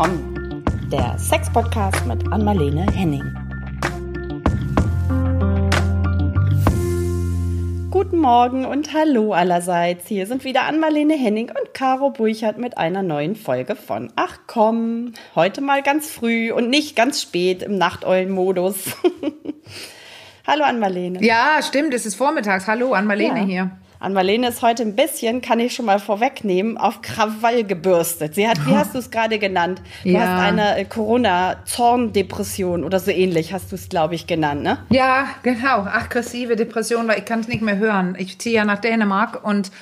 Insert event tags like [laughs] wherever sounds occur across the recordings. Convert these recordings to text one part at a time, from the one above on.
Komm, der Sex-Podcast mit Anmalene Henning. Guten Morgen und hallo allerseits. Hier sind wieder Anmalene Henning und Caro Burchardt mit einer neuen Folge von Ach komm. Heute mal ganz früh und nicht ganz spät im Nachteulenmodus. [laughs] hallo Anmalene. Ja, stimmt, es ist vormittags. Hallo, Anmalene ja. hier. An Marlene ist heute ein bisschen, kann ich schon mal vorwegnehmen, auf Krawall gebürstet. Sie hat, wie [laughs] hast du es gerade genannt? Du ja. hast eine äh, Corona-Zorndepression oder so ähnlich, hast du es, glaube ich, genannt, ne? Ja, genau. Aggressive Depression, weil ich kann es nicht mehr hören. Ich ziehe ja nach Dänemark und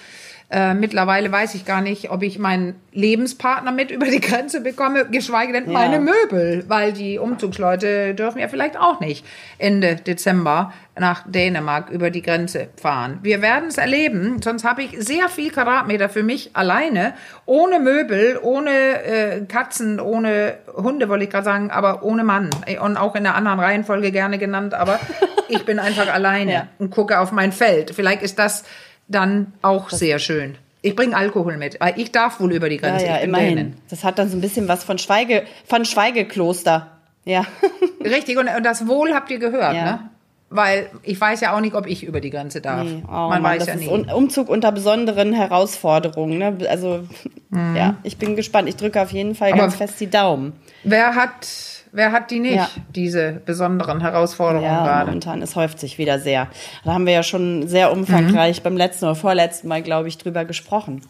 äh, mittlerweile weiß ich gar nicht, ob ich meinen Lebenspartner mit [laughs] über die Grenze bekomme, geschweige denn ja. meine Möbel, weil die Umzugsleute dürfen ja vielleicht auch nicht Ende Dezember nach Dänemark über die Grenze fahren. Wir werden es erleben, sonst habe ich sehr viel Quadratmeter für mich alleine, ohne Möbel, ohne äh, Katzen, ohne Hunde, wollte ich gerade sagen, aber ohne Mann. Und auch in einer anderen Reihenfolge gerne genannt, aber [laughs] ich bin einfach alleine ja. und gucke auf mein Feld. Vielleicht ist das dann auch das sehr schön. Ich bringe Alkohol mit, weil ich darf wohl über die Grenze. Ja, ja immerhin. Dänen. Das hat dann so ein bisschen was von Schweige, von Schweigekloster. Ja. [laughs] Richtig, und, und das Wohl habt ihr gehört, ja. ne? Weil ich weiß ja auch nicht, ob ich über die Grenze darf. Nee. Oh, Man Mann, weiß ja nicht. Umzug unter besonderen Herausforderungen. Ne? Also mhm. ja, ich bin gespannt. Ich drücke auf jeden Fall Aber ganz fest die Daumen. Wer hat Wer hat die nicht, ja. diese besonderen Herausforderungen ja, gerade? Momentan, es häuft sich wieder sehr. Da haben wir ja schon sehr umfangreich mhm. beim letzten oder vorletzten Mal, glaube ich, drüber gesprochen.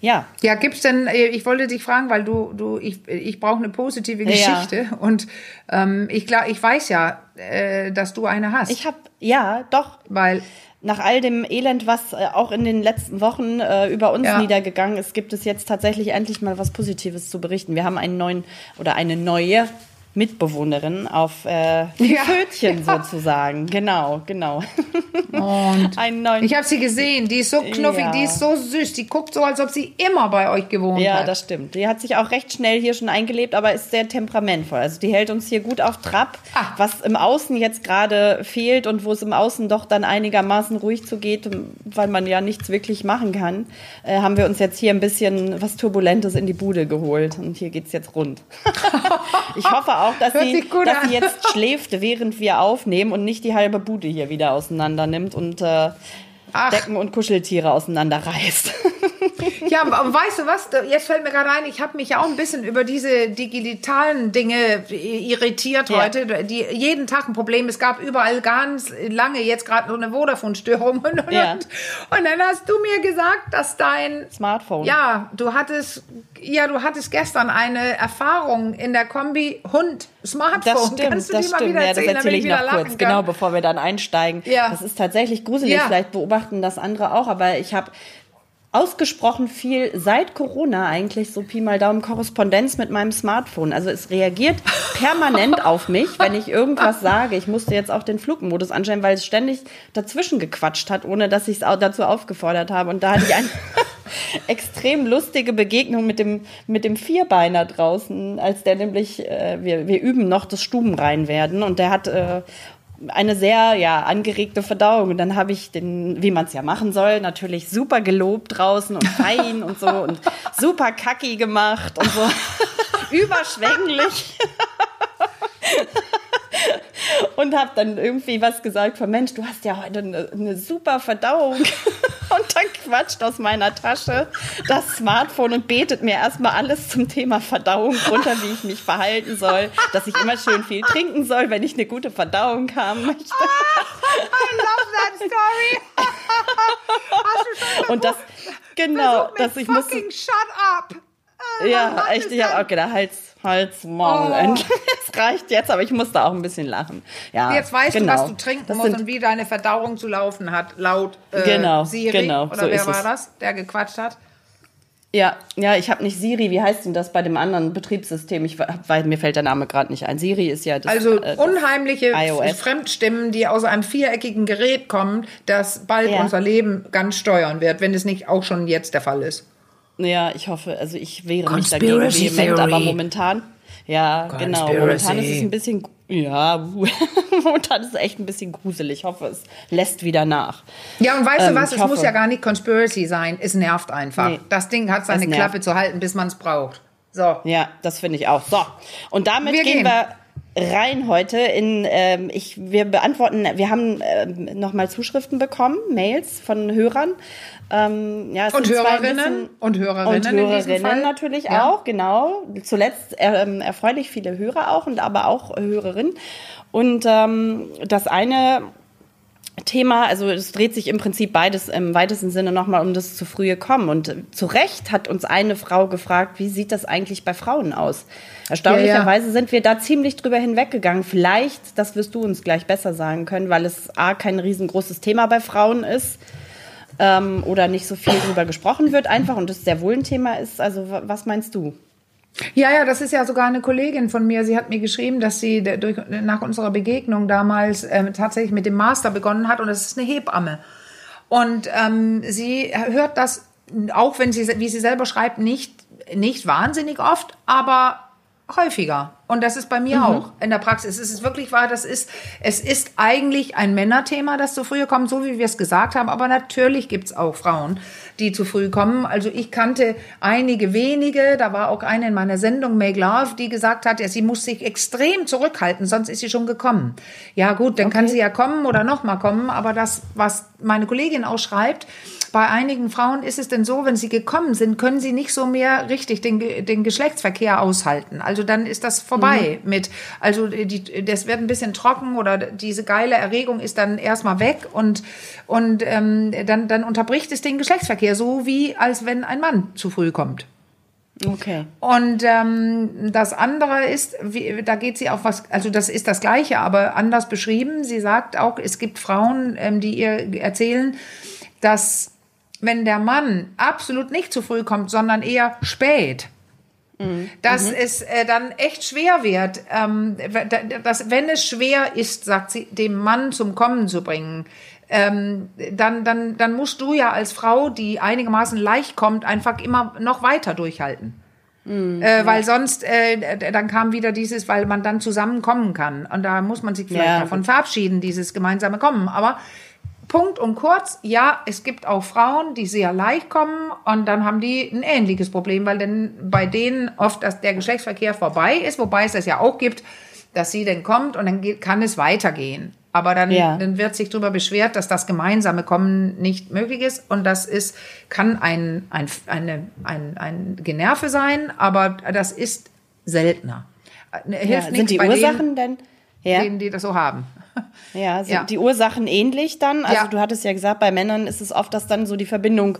Ja. Ja, gibt's denn, äh, ich wollte dich fragen, weil du, du, ich, ich brauche eine positive Geschichte ja. und ähm, ich glaube, ich weiß ja, äh, dass du eine hast. Ich habe, ja, doch. Weil nach all dem Elend, was äh, auch in den letzten Wochen äh, über uns ja. niedergegangen ist, gibt es jetzt tatsächlich endlich mal was Positives zu berichten. Wir haben einen neuen oder eine neue Mitbewohnerin auf äh, ja. Pfötchen ja. sozusagen. Genau, genau. [laughs] Einen neuen ich habe sie gesehen, die ist so knuffig, ja. die ist so süß, die guckt so, als ob sie immer bei euch gewohnt ja, hat. Ja, das stimmt. Die hat sich auch recht schnell hier schon eingelebt, aber ist sehr temperamentvoll. Also die hält uns hier gut auf Trab, Ach. was im Außen jetzt gerade fehlt und wo es im Außen doch dann einigermaßen ruhig zugeht, weil man ja nichts wirklich machen kann, äh, haben wir uns jetzt hier ein bisschen was Turbulentes in die Bude geholt und hier geht es jetzt rund. [laughs] ich hoffe auch, dass, sie, dass sie jetzt schläft, während wir aufnehmen und nicht die halbe Bude hier wieder auseinander nimmt und äh, Decken und Kuscheltiere auseinanderreißt. [laughs] Ja, aber weißt du was? Jetzt fällt mir gerade ein, ich habe mich ja auch ein bisschen über diese digitalen Dinge irritiert ja. heute, die jeden Tag ein Problem. Es gab überall ganz lange jetzt gerade so eine Vodafone-Störung [laughs] und, und, ja. und, und dann hast du mir gesagt, dass dein Smartphone. Ja, du hattest ja, du hattest gestern eine Erfahrung in der Kombi Hund Smartphone. Das stimmt, Kannst du das stimmt. Mal ja, das erzähle ich noch kurz, kann? genau, bevor wir dann einsteigen. Ja. Das ist tatsächlich gruselig. Ja. Vielleicht beobachten das andere auch, aber ich habe ausgesprochen viel seit Corona eigentlich so Pi mal Daumen Korrespondenz mit meinem Smartphone. Also es reagiert [laughs] permanent auf mich, wenn ich irgendwas sage. Ich musste jetzt auch den Flugmodus anstellen, weil es ständig dazwischen gequatscht hat, ohne dass ich es dazu aufgefordert habe. Und da hatte ich eine [laughs] extrem lustige Begegnung mit dem, mit dem Vierbeiner draußen, als der nämlich, äh, wir, wir üben noch das Stubenrein werden und der hat äh, eine sehr ja angeregte Verdauung. Und dann habe ich den, wie man es ja machen soll, natürlich super gelobt draußen und fein und so und [laughs] super kacki gemacht und so. [laughs] Überschwänglich. Und habe dann irgendwie was gesagt von Mensch, du hast ja heute eine, eine super Verdauung und dann quatscht aus meiner Tasche das Smartphone und betet mir erstmal alles zum Thema Verdauung runter, wie ich mich verhalten soll, dass ich immer schön viel trinken soll, wenn ich eine gute Verdauung haben möchte. I love that story. [laughs] Hast du schon und das genau, dass ich muss shut up. Ja, echt, ich habe auch gedacht, Hals Hals, Maul. Oh. [laughs] Es reicht jetzt, aber ich musste auch ein bisschen lachen. Ja, jetzt weißt genau. du, was du trinken das musst und wie deine Verdauung zu laufen hat, laut äh, genau, Siri. Genau, oder so wer war es. das, der gequatscht hat? Ja, ja, ich habe nicht Siri, wie heißt denn das bei dem anderen Betriebssystem? Ich weil mir fällt der Name gerade nicht ein. Siri ist ja das Also äh, das unheimliche iOS. Fremdstimmen, die aus einem viereckigen Gerät kommen, das bald ja. unser Leben ganz steuern wird, wenn es nicht auch schon jetzt der Fall ist. Ja, ich hoffe, also ich wehre mich dagegen vehement, aber momentan, ja, Conspiracy. genau, momentan ist es ein bisschen, ja, [laughs] momentan ist es echt ein bisschen gruselig. Ich hoffe, es lässt wieder nach. Ja, und weißt ähm, du was, es hoffe, muss ja gar nicht Conspiracy sein, es nervt einfach. Nee, das Ding hat seine Klappe zu halten, bis man es braucht. So. Ja, das finde ich auch. So. Und damit wir gehen, gehen wir rein heute in ähm, ich wir beantworten wir haben ähm, nochmal Zuschriften bekommen Mails von Hörern ähm, ja, und Hörerinnen und Hörerinnen und Hörerinnen natürlich ja. auch genau zuletzt ähm, erfreulich viele Hörer auch und aber auch Hörerinnen und ähm, das eine Thema, also es dreht sich im Prinzip beides im weitesten Sinne nochmal um das zu frühe Kommen. Und zu Recht hat uns eine Frau gefragt, wie sieht das eigentlich bei Frauen aus? Erstaunlicherweise ja, ja. sind wir da ziemlich drüber hinweggegangen. Vielleicht, das wirst du uns gleich besser sagen können, weil es A, kein riesengroßes Thema bei Frauen ist ähm, oder nicht so viel drüber gesprochen wird einfach und es sehr wohl ein Thema ist. Also was meinst du? Ja, ja, das ist ja sogar eine Kollegin von mir. Sie hat mir geschrieben, dass sie durch, nach unserer Begegnung damals ähm, tatsächlich mit dem Master begonnen hat und das ist eine Hebamme. Und ähm, sie hört das, auch wenn sie, wie sie selber schreibt, nicht, nicht wahnsinnig oft, aber häufiger. Und das ist bei mir mhm. auch in der Praxis. Es ist wirklich wahr, das ist, es ist eigentlich ein Männerthema, das zu früh kommt, so wie wir es gesagt haben. Aber natürlich gibt's auch Frauen, die zu früh kommen. Also ich kannte einige wenige, da war auch eine in meiner Sendung, Meg Love, die gesagt hat, ja, sie muss sich extrem zurückhalten, sonst ist sie schon gekommen. Ja gut, dann okay. kann sie ja kommen oder nochmal kommen. Aber das, was meine Kollegin auch schreibt, bei einigen Frauen ist es denn so, wenn sie gekommen sind, können sie nicht so mehr richtig den, den Geschlechtsverkehr aushalten. Also dann ist das vorbei mhm. mit, also die, das wird ein bisschen trocken oder diese geile Erregung ist dann erstmal weg und, und ähm, dann, dann unterbricht es den Geschlechtsverkehr, so wie als wenn ein Mann zu früh kommt. Okay. Und ähm, das andere ist, wie, da geht sie auf was, also das ist das Gleiche, aber anders beschrieben. Sie sagt auch, es gibt Frauen, ähm, die ihr erzählen, dass wenn der Mann absolut nicht zu früh kommt, sondern eher spät, mhm. dass mhm. es äh, dann echt schwer wird, ähm, dass wenn es schwer ist, sagt sie, dem Mann zum Kommen zu bringen, ähm, dann, dann, dann musst du ja als Frau, die einigermaßen leicht kommt, einfach immer noch weiter durchhalten. Mhm, äh, weil sonst, äh, dann kam wieder dieses, weil man dann zusammenkommen kann. Und da muss man sich vielleicht ja. davon verabschieden, dieses gemeinsame Kommen. Aber Punkt und kurz, ja, es gibt auch Frauen, die sehr leicht kommen und dann haben die ein ähnliches Problem, weil dann bei denen oft dass der Geschlechtsverkehr vorbei ist, wobei es das ja auch gibt, dass sie dann kommt und dann geht, kann es weitergehen. Aber dann, ja. dann wird sich darüber beschwert, dass das gemeinsame Kommen nicht möglich ist. Und das ist, kann ein, ein, eine, ein, ein Generve sein, aber das ist seltener. Hilft ja, sind die Ursachen denen, denn? Ja. Denen, die das so haben. [laughs] Ja, sind ja. die Ursachen ähnlich dann? Also ja. du hattest ja gesagt, bei Männern ist es oft, dass dann so die Verbindung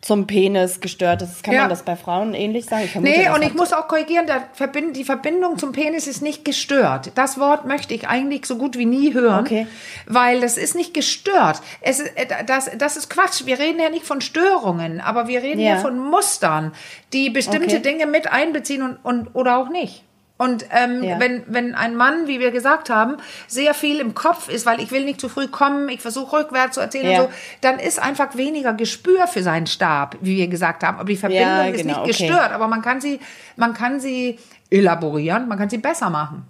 zum Penis gestört ist. Kann ja. man das bei Frauen ähnlich sagen? Ich vermute, nee, und ich muss auch korrigieren, Verbind die Verbindung zum Penis ist nicht gestört. Das Wort möchte ich eigentlich so gut wie nie hören, okay. weil das ist nicht gestört. Es, äh, das, das ist Quatsch. Wir reden ja nicht von Störungen, aber wir reden ja, ja von Mustern, die bestimmte okay. Dinge mit einbeziehen und, und oder auch nicht. Und ähm, ja. wenn, wenn ein Mann, wie wir gesagt haben, sehr viel im Kopf ist, weil ich will nicht zu früh kommen, ich versuche rückwärts zu erzählen ja. und so, dann ist einfach weniger Gespür für seinen Stab, wie wir gesagt haben. Aber die Verbindung ja, genau, ist nicht okay. gestört, aber man kann sie, man kann sie elaborieren, man kann sie besser machen.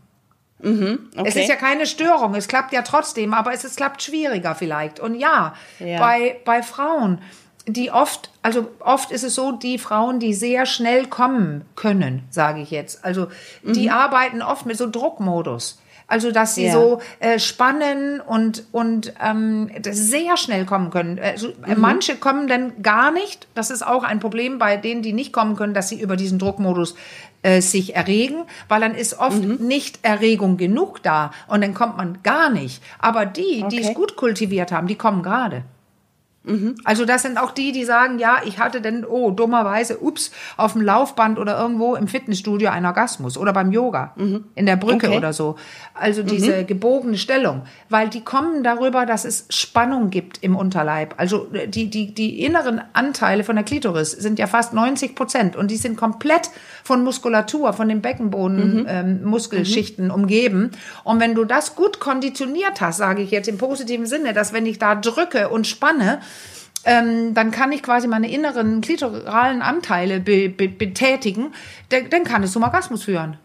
Mhm, okay. Es ist ja keine Störung, es klappt ja trotzdem, aber es, es klappt schwieriger vielleicht. Und ja, bei, bei Frauen die oft, also oft ist es so, die Frauen, die sehr schnell kommen können, sage ich jetzt. Also die mhm. arbeiten oft mit so Druckmodus. Also dass sie ja. so äh, spannen und und ähm, sehr schnell kommen können. Also, mhm. Manche kommen dann gar nicht. Das ist auch ein Problem bei denen, die nicht kommen können, dass sie über diesen Druckmodus äh, sich erregen, weil dann ist oft mhm. nicht Erregung genug da und dann kommt man gar nicht. Aber die, okay. die es gut kultiviert haben, die kommen gerade. Mhm. Also das sind auch die, die sagen, ja, ich hatte denn, oh, dummerweise, ups, auf dem Laufband oder irgendwo im Fitnessstudio einen Orgasmus oder beim Yoga, mhm. in der Brücke okay. oder so. Also diese mhm. gebogene Stellung, weil die kommen darüber, dass es Spannung gibt im Unterleib. Also die, die, die inneren Anteile von der Klitoris sind ja fast 90 Prozent und die sind komplett von Muskulatur, von den Beckenboden-Muskelschichten mhm. ähm, umgeben. Und wenn du das gut konditioniert hast, sage ich jetzt im positiven Sinne, dass wenn ich da drücke und spanne, ähm, dann kann ich quasi meine inneren klitoralen Anteile be be betätigen, dann, dann kann es zum Orgasmus führen.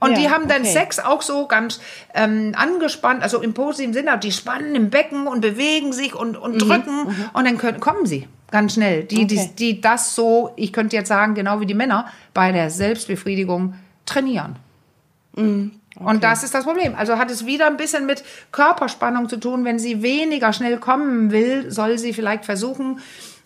Und ja, die haben dann okay. Sex auch so ganz ähm, angespannt, also im positiven Sinne, die spannen im Becken und bewegen sich und, und mhm, drücken mhm. und dann können, kommen sie ganz schnell. Die, okay. die, die das so, ich könnte jetzt sagen, genau wie die Männer, bei der Selbstbefriedigung trainieren. Mhm. Okay. Und das ist das Problem. Also hat es wieder ein bisschen mit Körperspannung zu tun. Wenn sie weniger schnell kommen will, soll sie vielleicht versuchen,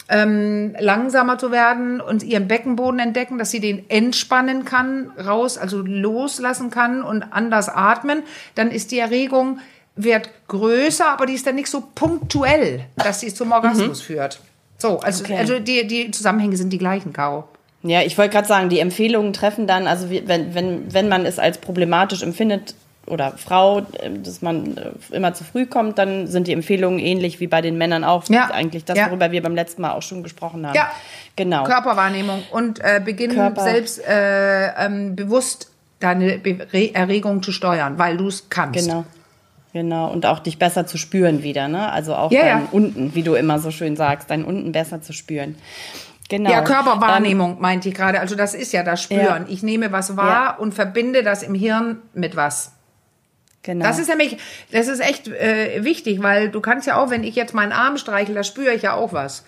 ähm, langsamer zu werden und ihren Beckenboden entdecken, dass sie den entspannen kann, raus, also loslassen kann und anders atmen, dann ist die Erregung wird größer, aber die ist dann nicht so punktuell, dass sie zum Orgasmus mhm. führt. So, also, okay. also die, die Zusammenhänge sind die gleichen, Caro. Ja, ich wollte gerade sagen, die Empfehlungen treffen dann, also wenn, wenn, wenn man es als problematisch empfindet, oder Frau, äh, dass man äh, immer zu früh kommt, dann sind die Empfehlungen ähnlich wie bei den Männern auch. Ja. Eigentlich das, ja. worüber wir beim letzten Mal auch schon gesprochen haben. Ja. Genau. Körperwahrnehmung und äh, beginnen Körper. selbst äh, ähm, bewusst deine Be Erregung zu steuern, weil du es kannst. Genau. Genau, und auch dich besser zu spüren wieder, ne? Also auch ja, dein ja. Unten, wie du immer so schön sagst, dein Unten besser zu spüren. Genau. Ja, Körperwahrnehmung ähm, meinte ich gerade. Also das ist ja das Spüren. Ja. Ich nehme was wahr und verbinde das im Hirn mit was. Genau. Das ist nämlich, das ist echt äh, wichtig, weil du kannst ja auch, wenn ich jetzt meinen Arm streichle, da spüre ich ja auch was.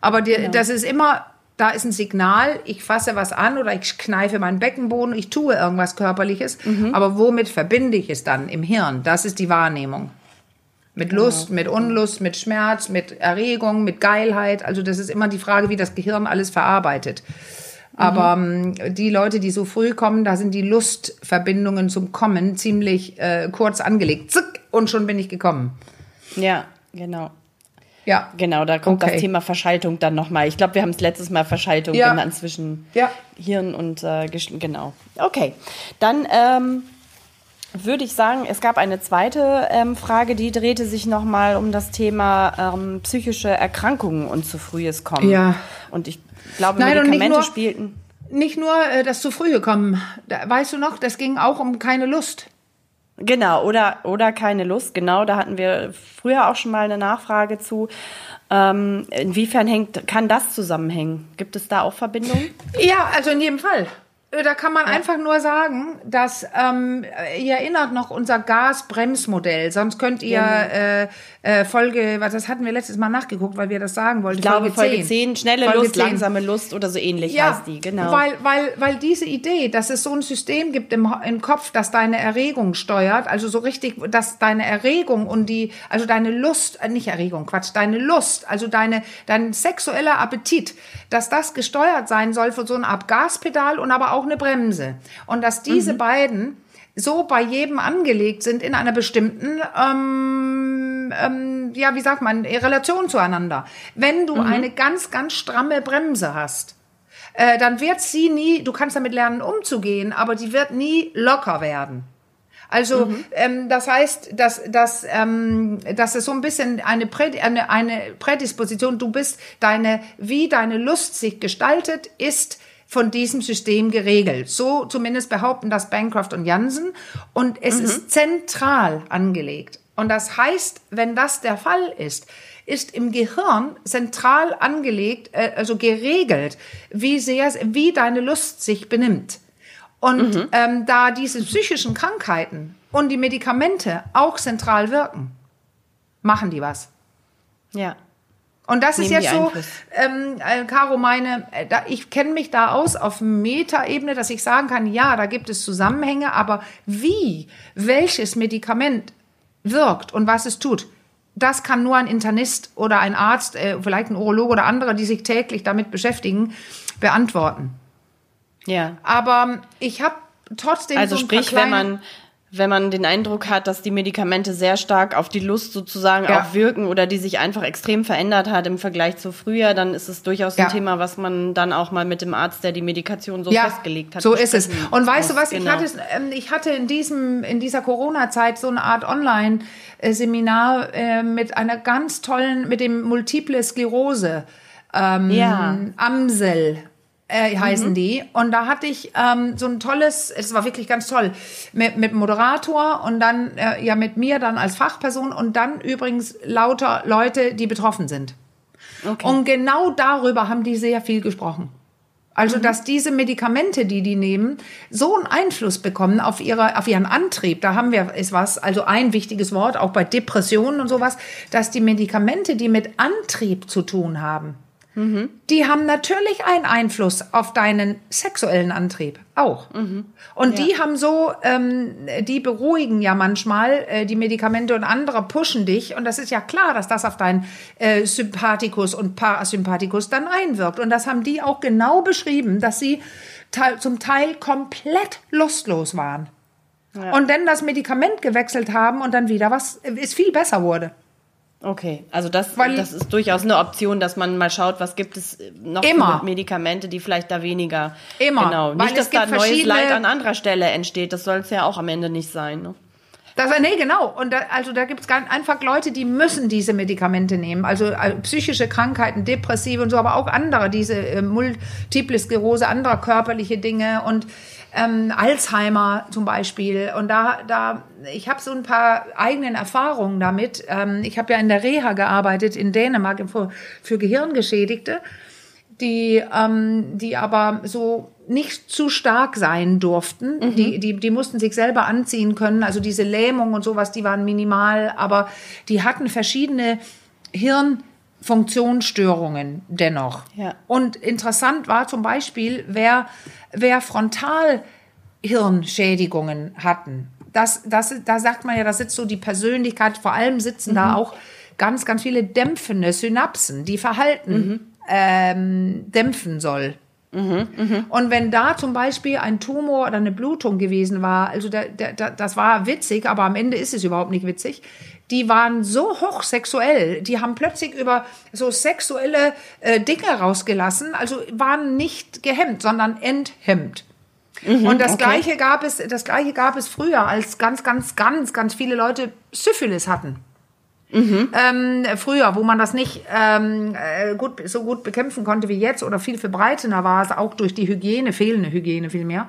Aber die, genau. das ist immer, da ist ein Signal, ich fasse was an oder ich kneife meinen Beckenboden, ich tue irgendwas Körperliches. Mhm. Aber womit verbinde ich es dann im Hirn? Das ist die Wahrnehmung. Mit genau. Lust, mit Unlust, mit Schmerz, mit Erregung, mit Geilheit. Also das ist immer die Frage, wie das Gehirn alles verarbeitet. Aber mhm. ähm, die Leute, die so früh kommen, da sind die Lustverbindungen zum Kommen ziemlich äh, kurz angelegt. Zick, und schon bin ich gekommen. Ja, genau. Ja. Genau, da kommt okay. das Thema Verschaltung dann nochmal. Ich glaube, wir haben es letztes Mal Verschaltung ja. genannt zwischen ja. Hirn und äh, genau. Okay. Dann ähm, würde ich sagen, es gab eine zweite ähm, Frage, die drehte sich nochmal um das Thema ähm, psychische Erkrankungen und zu frühes Kommen. Ja. Und ich glaube, Nein, Medikamente nur, spielten. Nicht nur äh, das zu früh gekommen. Da, weißt du noch, das ging auch um keine Lust. Genau, oder, oder keine Lust. Genau, da hatten wir früher auch schon mal eine Nachfrage zu. Ähm, inwiefern hängt, kann das zusammenhängen? Gibt es da auch Verbindungen? Ja, also in jedem Fall. Da kann man ja. einfach nur sagen, dass ähm, ihr erinnert noch unser Gasbremsmodell. Sonst könnt ihr genau. äh, äh, Folge, was das hatten wir letztes Mal nachgeguckt, weil wir das sagen wollten. Ich glaube Folge 10, Folge 10 schnelle Folge Lust, 10. langsame Lust oder so ähnlich ja, heißt die. Genau. Weil, weil, weil diese Idee, dass es so ein System gibt im, im Kopf, das deine Erregung steuert, also so richtig, dass deine Erregung und die, also deine Lust, äh, nicht Erregung, Quatsch, deine Lust, also deine, dein sexueller Appetit, dass das gesteuert sein soll von so einem Art Gaspedal und aber auch auch eine Bremse. Und dass diese mhm. beiden so bei jedem angelegt sind in einer bestimmten, ähm, ähm, ja, wie sagt man, Relation zueinander. Wenn du mhm. eine ganz, ganz stramme Bremse hast, äh, dann wird sie nie, du kannst damit lernen umzugehen, aber die wird nie locker werden. Also mhm. ähm, das heißt, dass, dass, ähm, dass es so ein bisschen eine, Prä, eine, eine Prädisposition, du bist deine, wie deine Lust sich gestaltet, ist von diesem System geregelt. So zumindest behaupten das Bancroft und Jansen. Und es mhm. ist zentral angelegt. Und das heißt, wenn das der Fall ist, ist im Gehirn zentral angelegt, äh, also geregelt, wie sehr, wie deine Lust sich benimmt. Und mhm. ähm, da diese psychischen Krankheiten und die Medikamente auch zentral wirken, machen die was. Ja. Und das ist jetzt so, ähm, äh, Caro, meine, äh, da, ich kenne mich da aus auf Metaebene, dass ich sagen kann, ja, da gibt es Zusammenhänge, aber wie, welches Medikament wirkt und was es tut, das kann nur ein Internist oder ein Arzt, äh, vielleicht ein Urologe oder andere, die sich täglich damit beschäftigen, beantworten. Ja. Aber ich habe trotzdem also so sprich, wenn man wenn man den Eindruck hat, dass die Medikamente sehr stark auf die Lust sozusagen ja. auch wirken oder die sich einfach extrem verändert hat im Vergleich zu früher, dann ist es durchaus ja. ein Thema, was man dann auch mal mit dem Arzt, der die Medikation so ja, festgelegt hat. So ist es. Und weißt du was, genau. ich, hatte, ähm, ich hatte in diesem, in dieser Corona-Zeit so eine Art Online-Seminar äh, mit einer ganz tollen, mit dem Multiple Sklerose. Ähm, ja. Amsel äh, heißen mhm. die. Und da hatte ich ähm, so ein tolles, es war wirklich ganz toll, mit, mit Moderator und dann äh, ja mit mir dann als Fachperson und dann übrigens lauter Leute, die betroffen sind. Okay. Und genau darüber haben die sehr viel gesprochen. Also, mhm. dass diese Medikamente, die die nehmen, so einen Einfluss bekommen auf ihre, auf ihren Antrieb. Da haben wir ist was, also ein wichtiges Wort, auch bei Depressionen und sowas, dass die Medikamente, die mit Antrieb zu tun haben, Mhm. Die haben natürlich einen Einfluss auf deinen sexuellen Antrieb auch. Mhm. Und ja. die haben so, ähm, die beruhigen ja manchmal äh, die Medikamente und andere pushen dich. Und das ist ja klar, dass das auf deinen äh, Sympathikus und Parasympathikus dann einwirkt. Und das haben die auch genau beschrieben, dass sie te zum Teil komplett lustlos waren. Ja. Und dann das Medikament gewechselt haben und dann wieder was, es viel besser wurde. Okay, also das, Weil, das ist durchaus eine Option, dass man mal schaut, was gibt es noch immer. für Medikamente, die vielleicht da weniger. Immer. Genau. Nicht, dass da neues Leid an anderer Stelle entsteht. Das soll es ja auch am Ende nicht sein. Ne? Das, nee, genau. Und da, also da gibt es einfach Leute, die müssen diese Medikamente nehmen. Also, also, psychische Krankheiten, Depressive und so, aber auch andere, diese äh, Multiple Sklerose, andere körperliche Dinge und ähm, Alzheimer zum Beispiel. Und da, da ich habe so ein paar eigenen Erfahrungen damit. Ähm, ich habe ja in der Reha gearbeitet in Dänemark für, für Gehirngeschädigte, die, ähm, die aber so nicht zu stark sein durften. Mhm. Die, die, die mussten sich selber anziehen können. Also diese Lähmung und sowas, die waren minimal, aber die hatten verschiedene Hirnfunktionsstörungen dennoch. Ja. Und interessant war zum Beispiel, wer, wer Frontalhirnschädigungen hatten. Das, das, da sagt man ja, da sitzt so die Persönlichkeit, vor allem sitzen mhm. da auch ganz, ganz viele dämpfende Synapsen, die Verhalten mhm. ähm, dämpfen soll. Mhm, mh. Und wenn da zum Beispiel ein Tumor oder eine Blutung gewesen war, also der, der, das war witzig, aber am Ende ist es überhaupt nicht witzig. Die waren so hochsexuell, die haben plötzlich über so sexuelle äh, Dinge rausgelassen, also waren nicht gehemmt, sondern enthemmt. Mhm, und das okay. gleiche gab es, das gleiche gab es früher, als ganz, ganz, ganz, ganz viele Leute Syphilis hatten. Mhm. Ähm, früher, wo man das nicht ähm, äh, gut, so gut bekämpfen konnte wie jetzt oder viel verbreiteter war es auch durch die Hygiene, fehlende Hygiene vielmehr.